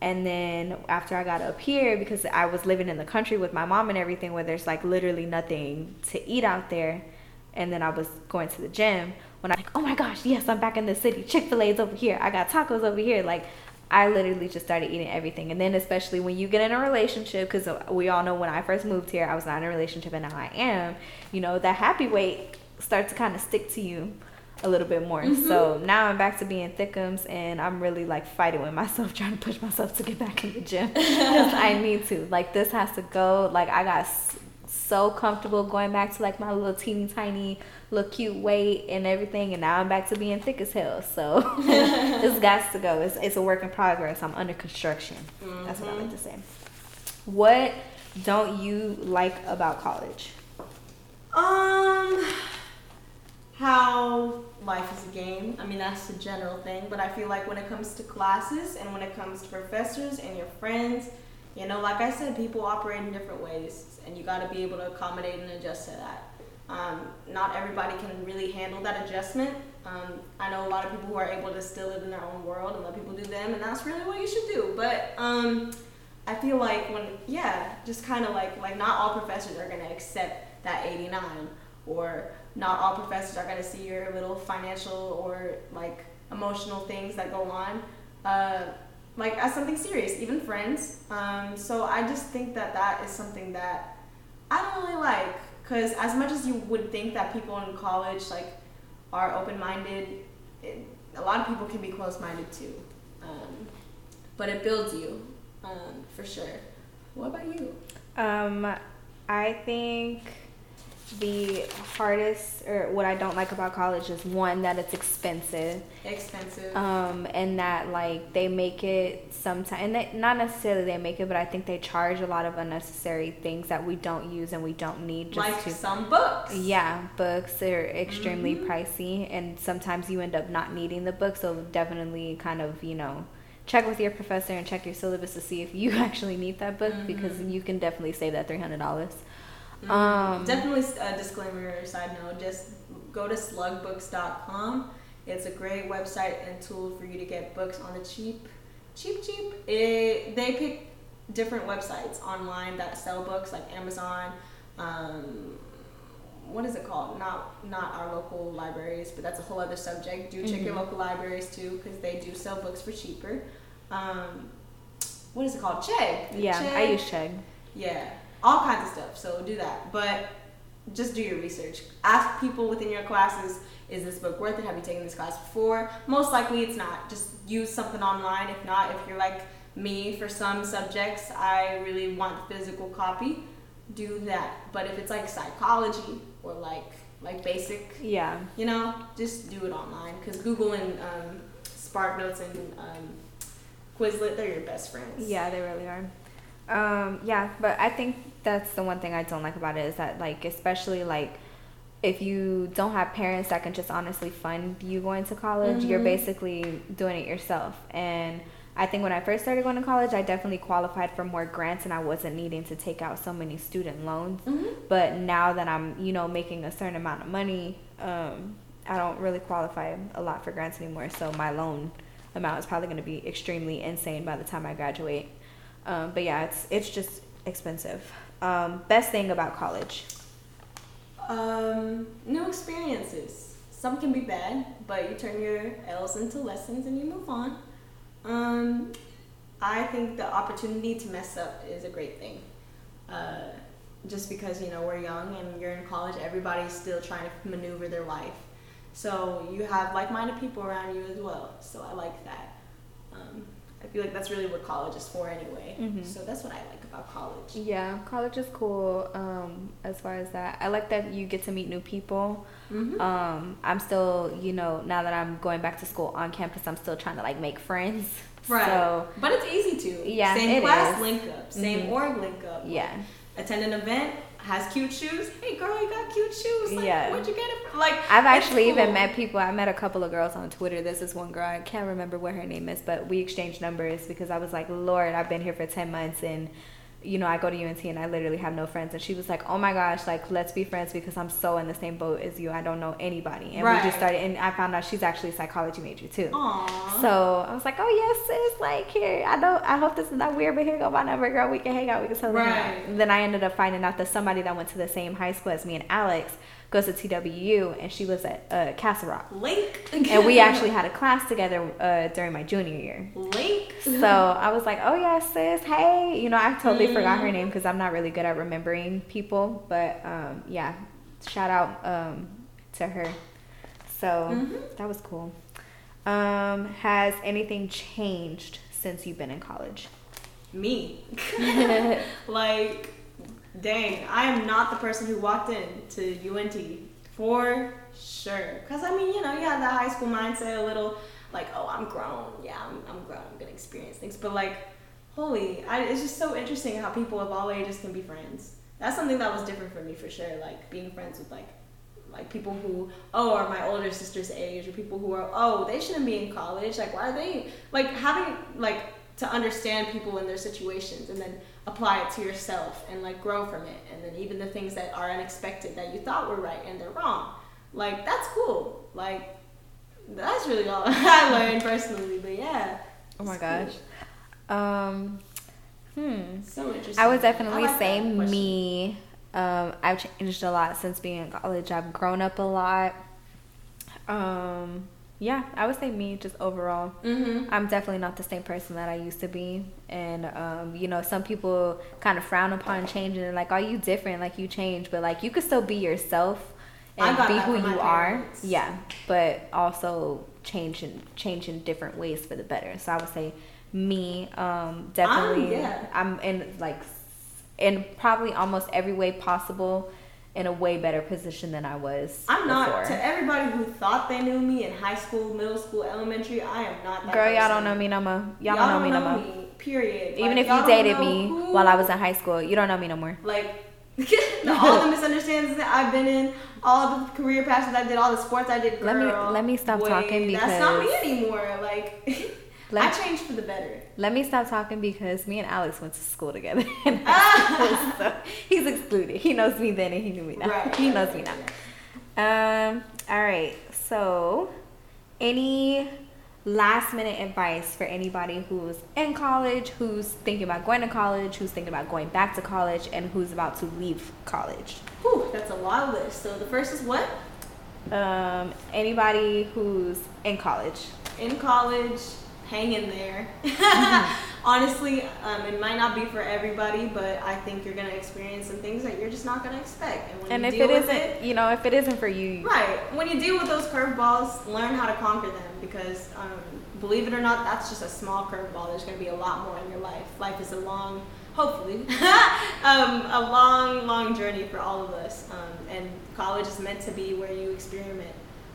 and then after I got up here, because I was living in the country with my mom and everything, where there's like literally nothing to eat out there, and then I was going to the gym. When I like, oh my gosh, yes, I'm back in the city. Chick Fil A is over here. I got tacos over here. Like, I literally just started eating everything. And then especially when you get in a relationship, because we all know when I first moved here, I was not in a relationship, and now I am. You know, that happy weight starts to kind of stick to you a little bit more. Mm-hmm. So now I'm back to being thickums and I'm really like fighting with myself, [laughs] trying to push myself to get back in the gym I [laughs] need to. Like this has to go. Like I got so comfortable going back to like my little teeny tiny little cute weight and everything and now I'm back to being thick as hell. So [laughs] it's got to go. It's it's a work in progress. I'm under construction. Mm-hmm. That's what I like to say. What don't you like about college? Um how life is a game. I mean, that's the general thing, but I feel like when it comes to classes and when it comes to professors and your friends, you know, like I said, people operate in different ways, and you got to be able to accommodate and adjust to that. Um, not everybody can really handle that adjustment. Um, I know a lot of people who are able to still live in their own world and let people do them, and that's really what you should do. But um, I feel like when, yeah, just kind of like like not all professors are gonna accept that 89 or not all professors are going to see your little financial or like emotional things that go on. Uh, like as something serious even friends. Um, so i just think that that is something that i don't really like because as much as you would think that people in college like are open-minded it, a lot of people can be closed-minded too. Um, but it builds you um, for sure. What about you? Um, i think the hardest or what I don't like about college is one that it's expensive. Expensive. Um, and that like they make it sometimes, and they, not necessarily they make it, but I think they charge a lot of unnecessary things that we don't use and we don't need. Just like to, some books. Yeah, books are extremely mm-hmm. pricey, and sometimes you end up not needing the book. So definitely, kind of you know check with your professor and check your syllabus to see if you [laughs] actually need that book mm-hmm. because you can definitely save that three hundred dollars. Mm-hmm. Um, Definitely a disclaimer or side note, just go to slugbooks.com. It's a great website and tool for you to get books on the cheap. Cheap, cheap. It, they pick different websites online that sell books like Amazon. Um, what is it called? Not not our local libraries, but that's a whole other subject. Do check mm-hmm. your local libraries too, because they do sell books for cheaper. Um, what is it called? Chegg. Yeah, Chegg. I use Chegg. Yeah, all kinds of stuff. So do that. But just do your research. Ask people within your classes, is this book worth it? Have you taken this class before? Most likely it's not. Just use something online. If not, if you're like me for some subjects, I really want physical copy, do that. But if it's like psychology or like like basic, yeah, you know, just do it online because Google and um, Spark Notes and um, Quizlet, they're your best friends. Yeah, they really are. Um, yeah, but I think that's the one thing I don't like about it is that like especially like if you don't have parents that can just honestly fund you going to college, mm-hmm. you're basically doing it yourself. And I think when I first started going to college, I definitely qualified for more grants and I wasn't needing to take out so many student loans. Mm-hmm. But now that I'm, you know, making a certain amount of money, um, I don't really qualify a lot for grants anymore. So my loan amount is probably going to be extremely insane by the time I graduate. Um, but yeah, it's it's just expensive. Um, best thing about college? Um, new experiences. Some can be bad, but you turn your L's into lessons and you move on. Um, I think the opportunity to mess up is a great thing. Uh, just because you know we're young and you're in college, everybody's still trying to maneuver their life. So you have like-minded people around you as well. So I like that. Um, I feel like that's really what college is for anyway. Mm-hmm. So that's what I like about college. Yeah, college is cool. Um, as far as that, I like that you get to meet new people. Mm-hmm. Um, I'm still, you know, now that I'm going back to school on campus, I'm still trying to like make friends. [laughs] Right. So, but it's easy to. Yeah. Same class is. link up. Same mm-hmm. org link up. Yeah. Attend an event has cute shoes. Hey girl, you got cute shoes. Like, yeah. Where'd you get it from? Like I've actually cool. even met people. I met a couple of girls on Twitter. This is one girl. I can't remember what her name is, but we exchanged numbers because I was like, Lord, I've been here for ten months and you know, I go to UNT and I literally have no friends. And she was like, oh my gosh, like, let's be friends because I'm so in the same boat as you. I don't know anybody. And right. we just started, and I found out she's actually a psychology major too. Aww. So I was like, oh yes, sis, like, here, I don't, I hope this is not weird, but here go my number, girl. We can hang out. We can totally right. hang out. And then I ended up finding out that somebody that went to the same high school as me and Alex goes to TWU, and she was at uh, Castle Rock. Link. and we actually had a class together uh, during my junior year. Link. So I was like, oh yeah, sis, hey. You know, I totally mm. forgot her name because I'm not really good at remembering people, but um, yeah, shout out um, to her. So mm-hmm. that was cool. Um, has anything changed since you've been in college? Me. [laughs] [laughs] like Dang, I am not the person who walked in to UNT for sure. Cause I mean, you know, you have that high school mindset, a little like, oh, I'm grown. Yeah, I'm, I'm grown. I'm gonna experience things. But like, holy, I, it's just so interesting how people of all ages can be friends. That's something that was different for me for sure. Like being friends with like like people who oh are my older sister's age or people who are oh they shouldn't be in college like why are they like having like to understand people in their situations and then apply it to yourself and like grow from it. And then even the things that are unexpected that you thought were right and they're wrong. Like that's cool. Like that's really all [laughs] i learned personally but yeah. Oh my gosh cool. um hmm. So interesting. I would definitely like say me um, I've changed a lot since being in college. I've grown up a lot. Um, yeah, I would say me just overall. Mm-hmm. I'm definitely not the same person that I used to be. And, um, you know, some people kind of frown upon changing. And like, are you different? Like, you change. But, like, you could still be yourself and be who you are. Yeah. But also change in, change in different ways for the better. So I would say me, um, definitely. Um, yeah. I'm in, like, in probably almost every way possible in a way better position than I was. I'm before. not to everybody who thought they knew me in high school, middle school, elementary. I am not that. Girl, person. y'all don't know me no more. Y'all, y'all don't know me no more. Me, period. Even like, if you dated me who, while I was in high school, you don't know me no more. Like [laughs] all the misunderstandings that I've been in, all the career passions I did, all the sports I did. Girl, let me let me stop wait, talking because that's not me anymore. Like. [laughs] Let, I changed for the better. Let me stop talking because me and Alex went to school together. [laughs] so he's excluded. He knows me then and he knew me now. Right, he knows me now. Um, all right. So, any last minute advice for anybody who's in college, who's thinking about going to college, who's thinking about going back to college, and who's about to leave college? Whew, that's a long list. So the first is what? Um, anybody who's in college. In college, hang in there. mm-hmm. [laughs] Honestly, um, it might not be for everybody, but I think you're gonna experience some things that you're just not gonna expect. And, and if it isn't, it, you know, if it isn't for you, right? When you deal with those curveballs, learn how to conquer them because, um, believe it or not, that's just a small curveball. There's gonna be a lot more in your life. Life is a long, hopefully, [laughs] um, a long, long journey for all of us. Um, and college is meant to be where you experiment.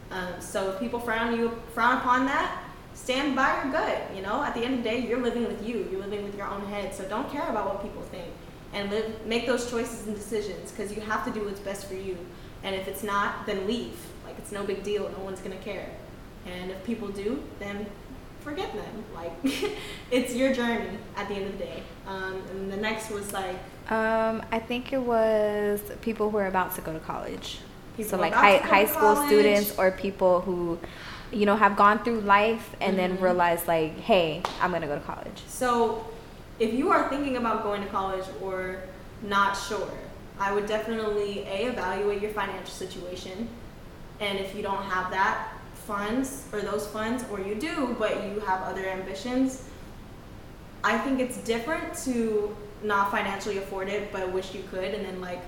Um, so if people frown you frown upon that, stand by your gut. You know, at the end of the day, you're living with you. You're living with your own head. So don't care about what people think, and live. Make those choices and decisions because you have to do what's best for you. And if it's not, then leave. Like it's no big deal. No one's gonna care. And if people do, then forget them. Like [laughs] it's your journey at the end of the day. Um, and the next was like. Um, I think it was people who are about to go to college. People so like high high school college. students or people who you know, have gone through life and mm-hmm. then realize like, hey, I'm gonna go to college. So, if you are thinking about going to college or not sure, I would definitely a evaluate your financial situation, and if you don't have that funds or those funds, or you do but you have other ambitions, I think it's different to not financially afford it but wish you could, and then like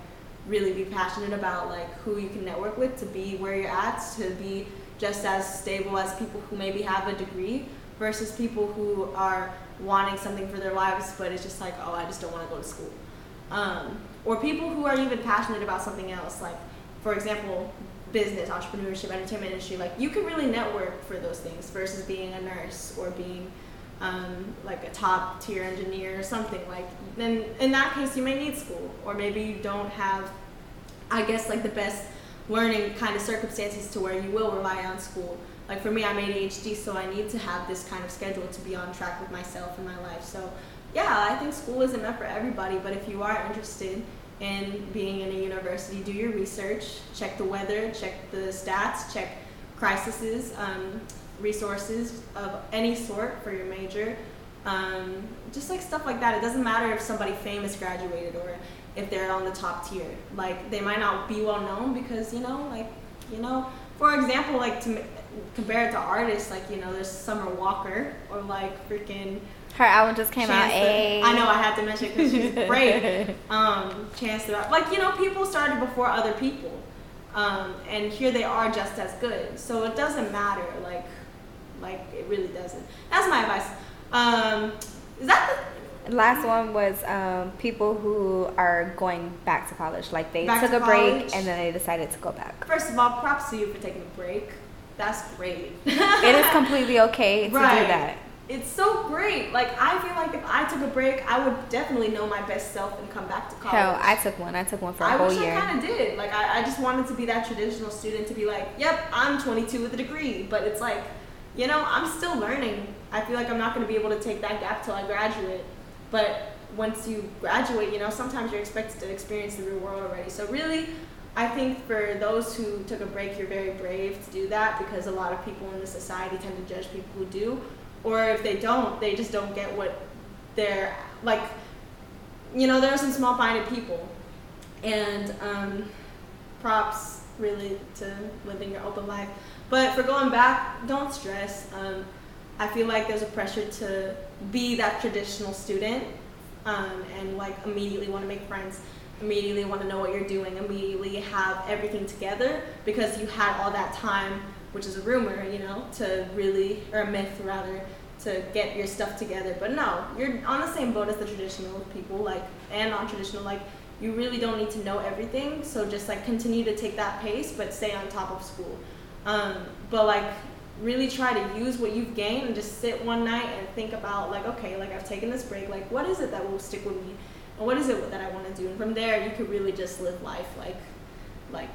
really be passionate about like who you can network with to be where you're at to be just as stable as people who maybe have a degree versus people who are wanting something for their lives but it's just like oh i just don't want to go to school. Um, or people who are even passionate about something else like for example business entrepreneurship entertainment industry like you can really network for those things versus being a nurse or being um, like a top tier engineer or something like then in that case you may need school or maybe you don't have i guess like the best learning kind of circumstances to where you will rely on school. Like for me, I'm ADHD, so I need to have this kind of schedule to be on track with myself and my life. So, yeah, I think school isn't meant for everybody, but if you are interested in being in a university, do your research, check the weather, check the stats, check crises, um, resources of any sort for your major. Um, just like stuff like that. It doesn't matter if somebody famous graduated or if they're on the top tier. Like they might not be well known because you know, like you know, for example, like to compare it to artists, like you know, there's Summer Walker or like freaking. Her album just came Chance out. The, I know I had to mention because she's [laughs] great. um, Chance the like you know people started before other people, um, and here they are just as good. So it doesn't matter. Like, like it really doesn't. That's my advice. Um, is that the Last one was um, people who are going back to college. Like they Back took to a break and then they decided to go back. First of all, props to you for taking a break. That's great. [laughs] [laughs] it is completely okay to Right. do that. It's so great. Like I feel like if I took a break, I would definitely know my best self and come back to college. Hell, I took one. I took one for a I whole wish year. I kind of did. Like I, I just wanted to be that traditional student to be like, yep, I'm 22 with a degree. But it's like, you know, I'm still learning. I feel like I'm not going to be able to take that gap till I graduate. But once you graduate, you know, sometimes you're expected to experience the real world already. So really, I think for those who took a break, you're very brave to do that because a lot of people in the society tend to judge people who do. Or if they don't, they just don't get what they're like. You know, there are some small-minded people, and um, props really to living your open life. But for going back, don't stress. Um, I feel like there's a pressure to be that traditional student um, and like immediately want to make friends, immediately want to know what you're doing, immediately have everything together because you had all that time, which is a rumor, you know, to really, or a myth rather, to get your stuff together. But no, you're on the same boat as the traditional people, like, and non-traditional, like, you really don't need to know everything. So just like continue to take that pace, but stay on top of school. Um, but like really try to use what you've gained and just sit one night and think about like, okay, like I've taken this break. Like, what is it that will stick with me, and what is it that I want to do? And from there, you could really just live life like, like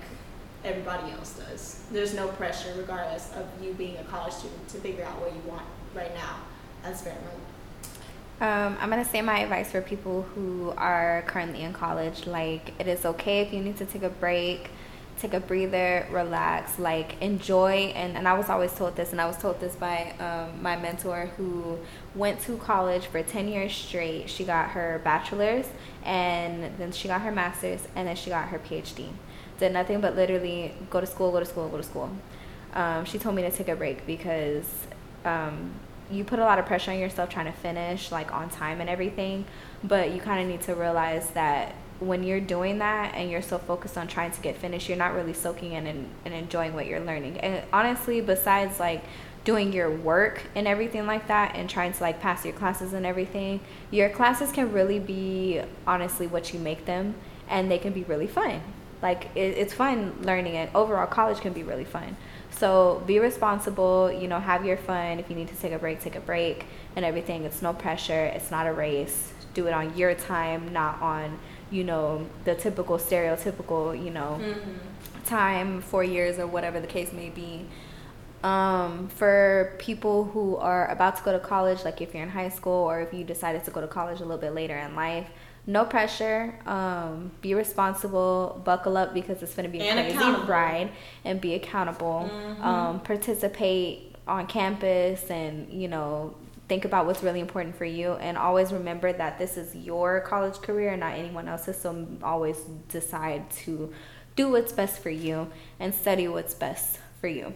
everybody else does. There's no pressure, regardless of you being a college student, to figure out what you want right now. That's very much. Um, I'm gonna say my advice for people who are currently in college. Like, it is okay if you need to take a break, take a breather, relax, like enjoy. And, and I was always told this, and I was told this by um, my mentor who went to college for 10 years straight. She got her bachelor's, and then she got her master's, and then she got her PhD. Did nothing but literally go to school, go to school, go to school. Um, she told me to take a break because um, you put a lot of pressure on yourself trying to finish like on time and everything but you kind of need to realize that when you're doing that and you're so focused on trying to get finished you're not really soaking in and, and enjoying what you're learning and honestly besides like doing your work and everything like that and trying to like pass your classes and everything your classes can really be honestly what you make them and they can be really fun like it, it's fun learning it overall college can be really fun so be responsible, you know, have your fun. If you need to take a break, take a break and everything. It's no pressure. It's not a race. Do it on your time, not on, you know, the typical stereotypical, you know, time, four years or whatever the case may be. Um, for people who are about to go to college, like if you're in high school or if you decided to go to college a little bit later in life, no pressure. Um, be responsible. Buckle up because it's going to be a And crazy ride, and be accountable. Um, participate on campus, and you know think about what's really important for you, and always remember that this is your college career, and not anyone else's. So always decide to do what's best for you and study what's best for you.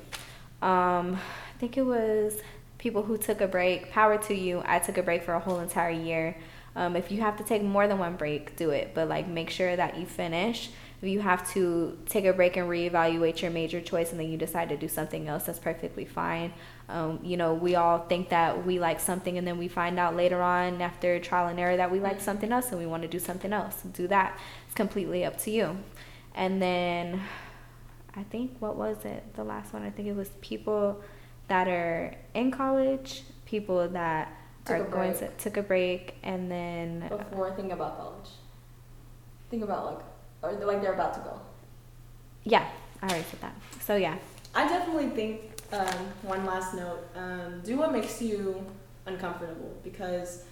Um, I think it was people who took a break. Power to you. I took a break for a whole entire year. Um, if you have to take more than one break, do it. But like, make sure that you finish. If you have to take a break and reevaluate your major choice, and then you decide to do something else, that's perfectly fine. Um, you know, we all think that we like something, and then we find out later on after trial and error that we like something else, and we want to do something else. Do that. It's completely up to you. And then I think what was it? The last one. I think it was people that are in college, people that Took are going to break. took a break, and then before thinking about college. Think about like, or like they're about to go. yeah, I already said that. So yeah, I definitely think um, one last note: um, do what makes you uncomfortable because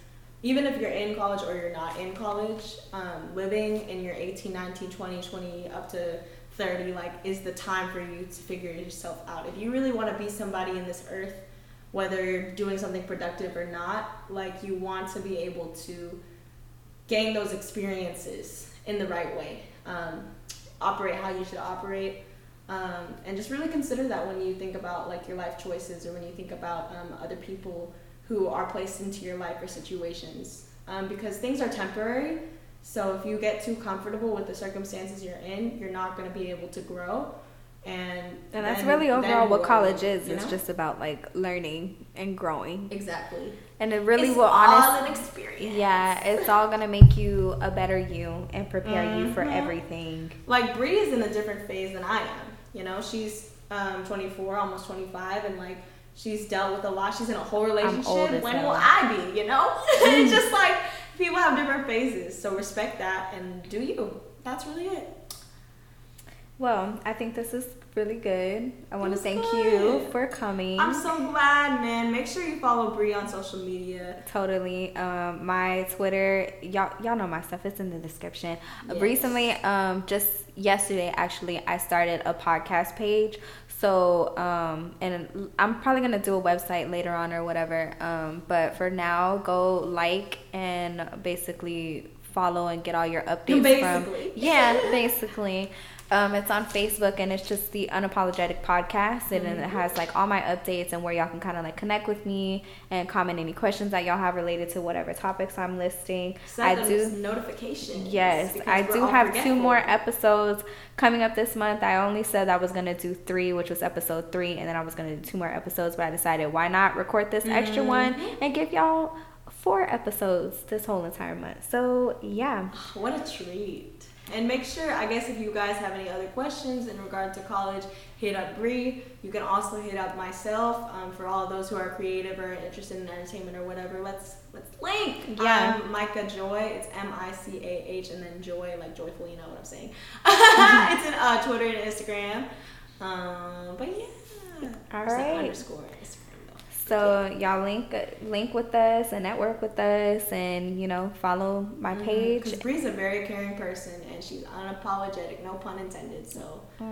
even if you're in college or you're not in college, um, living in your 18, 19, 20, 20 up to 30 like is the time for you to figure yourself out. If you really want to be somebody in this earth, whether you're doing something productive or not, like you want to be able to gain those experiences in the right way. Um, operate how you should operate um, and just really consider that when you think about like your life choices or when you think about um, other people who are placed into your life or situations um, because things are temporary so if you get too comfortable with the circumstances you're in you're not going to be able to grow and And that's then- really overall what college is. It's know? just about like learning and growing. exactly. And it really It's will all honestly an experience. Yeah, it's all gonna make you a better you and prepare you for Mhm. everything. like Bree is in a different phase than I am. You know, she's um, 24, almost 25, and like she's dealt with a lot. She's in a whole relationship. when will I be? You know, [laughs] [laughs] it's just like people have different phases. So respect that and do you. That's really it. Well, I think this is really good. I want to thank good. you for coming. I'm so glad, man. Make sure you follow Bree on social media. Totally. Um, my Twitter, y'all, y'all know my stuff. It's in the description. Yes. Recently, um, just yesterday, actually, I started a podcast page. So, um, and I'm probably gonna do a website later on or whatever. Um, but for now, go like and basically follow and get all your updates Basically. from. Yeah, basically. Um, it's on Facebook and it's just the Unapologetic Podcast, and then it has like all my updates and where y'all can kind of like connect with me and comment any questions that y'all have related to whatever topics I'm listing. Set I do. notifications. Yes, I do have two more episodes coming up this month. I only said I was gonna do three, which was episode three, and then I was gonna do two more episodes, but I decided why not record this extra one Mm-hmm. and give y'all four episodes this whole entire month. So yeah, What a treat. And make sure, I guess, if you guys have any other questions in regard to college, hit up Bree. You can also hit up myself um, for all those who are creative or interested in entertainment or whatever. Let's let's link. Yeah. Um, Micah Joy. It's M I C A H and then Joy, like joyful. You know what I'm saying? [laughs] it's in uh, Twitter and Instagram. Um, but yeah. All There's. Underscore Instagram. So y'all link link with us and network with us, and you know follow my page. Because Bree's a very caring person and she's unapologetic, no pun intended. So Aw,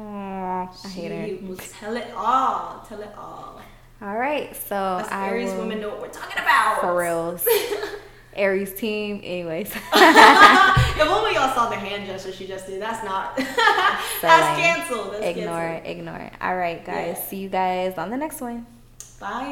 I hate she her. will tell it all. Tell it all. All right, so Us I Aries will, women know what we're talking about. for reals. [laughs] Aries team, anyways. [laughs] the moment y'all saw the hand gesture she just did, that's not. [laughs] So that's canceled. That's ignore canceled. it, ignore it. All right, guys. Yeah. See you guys on the next one. Bye.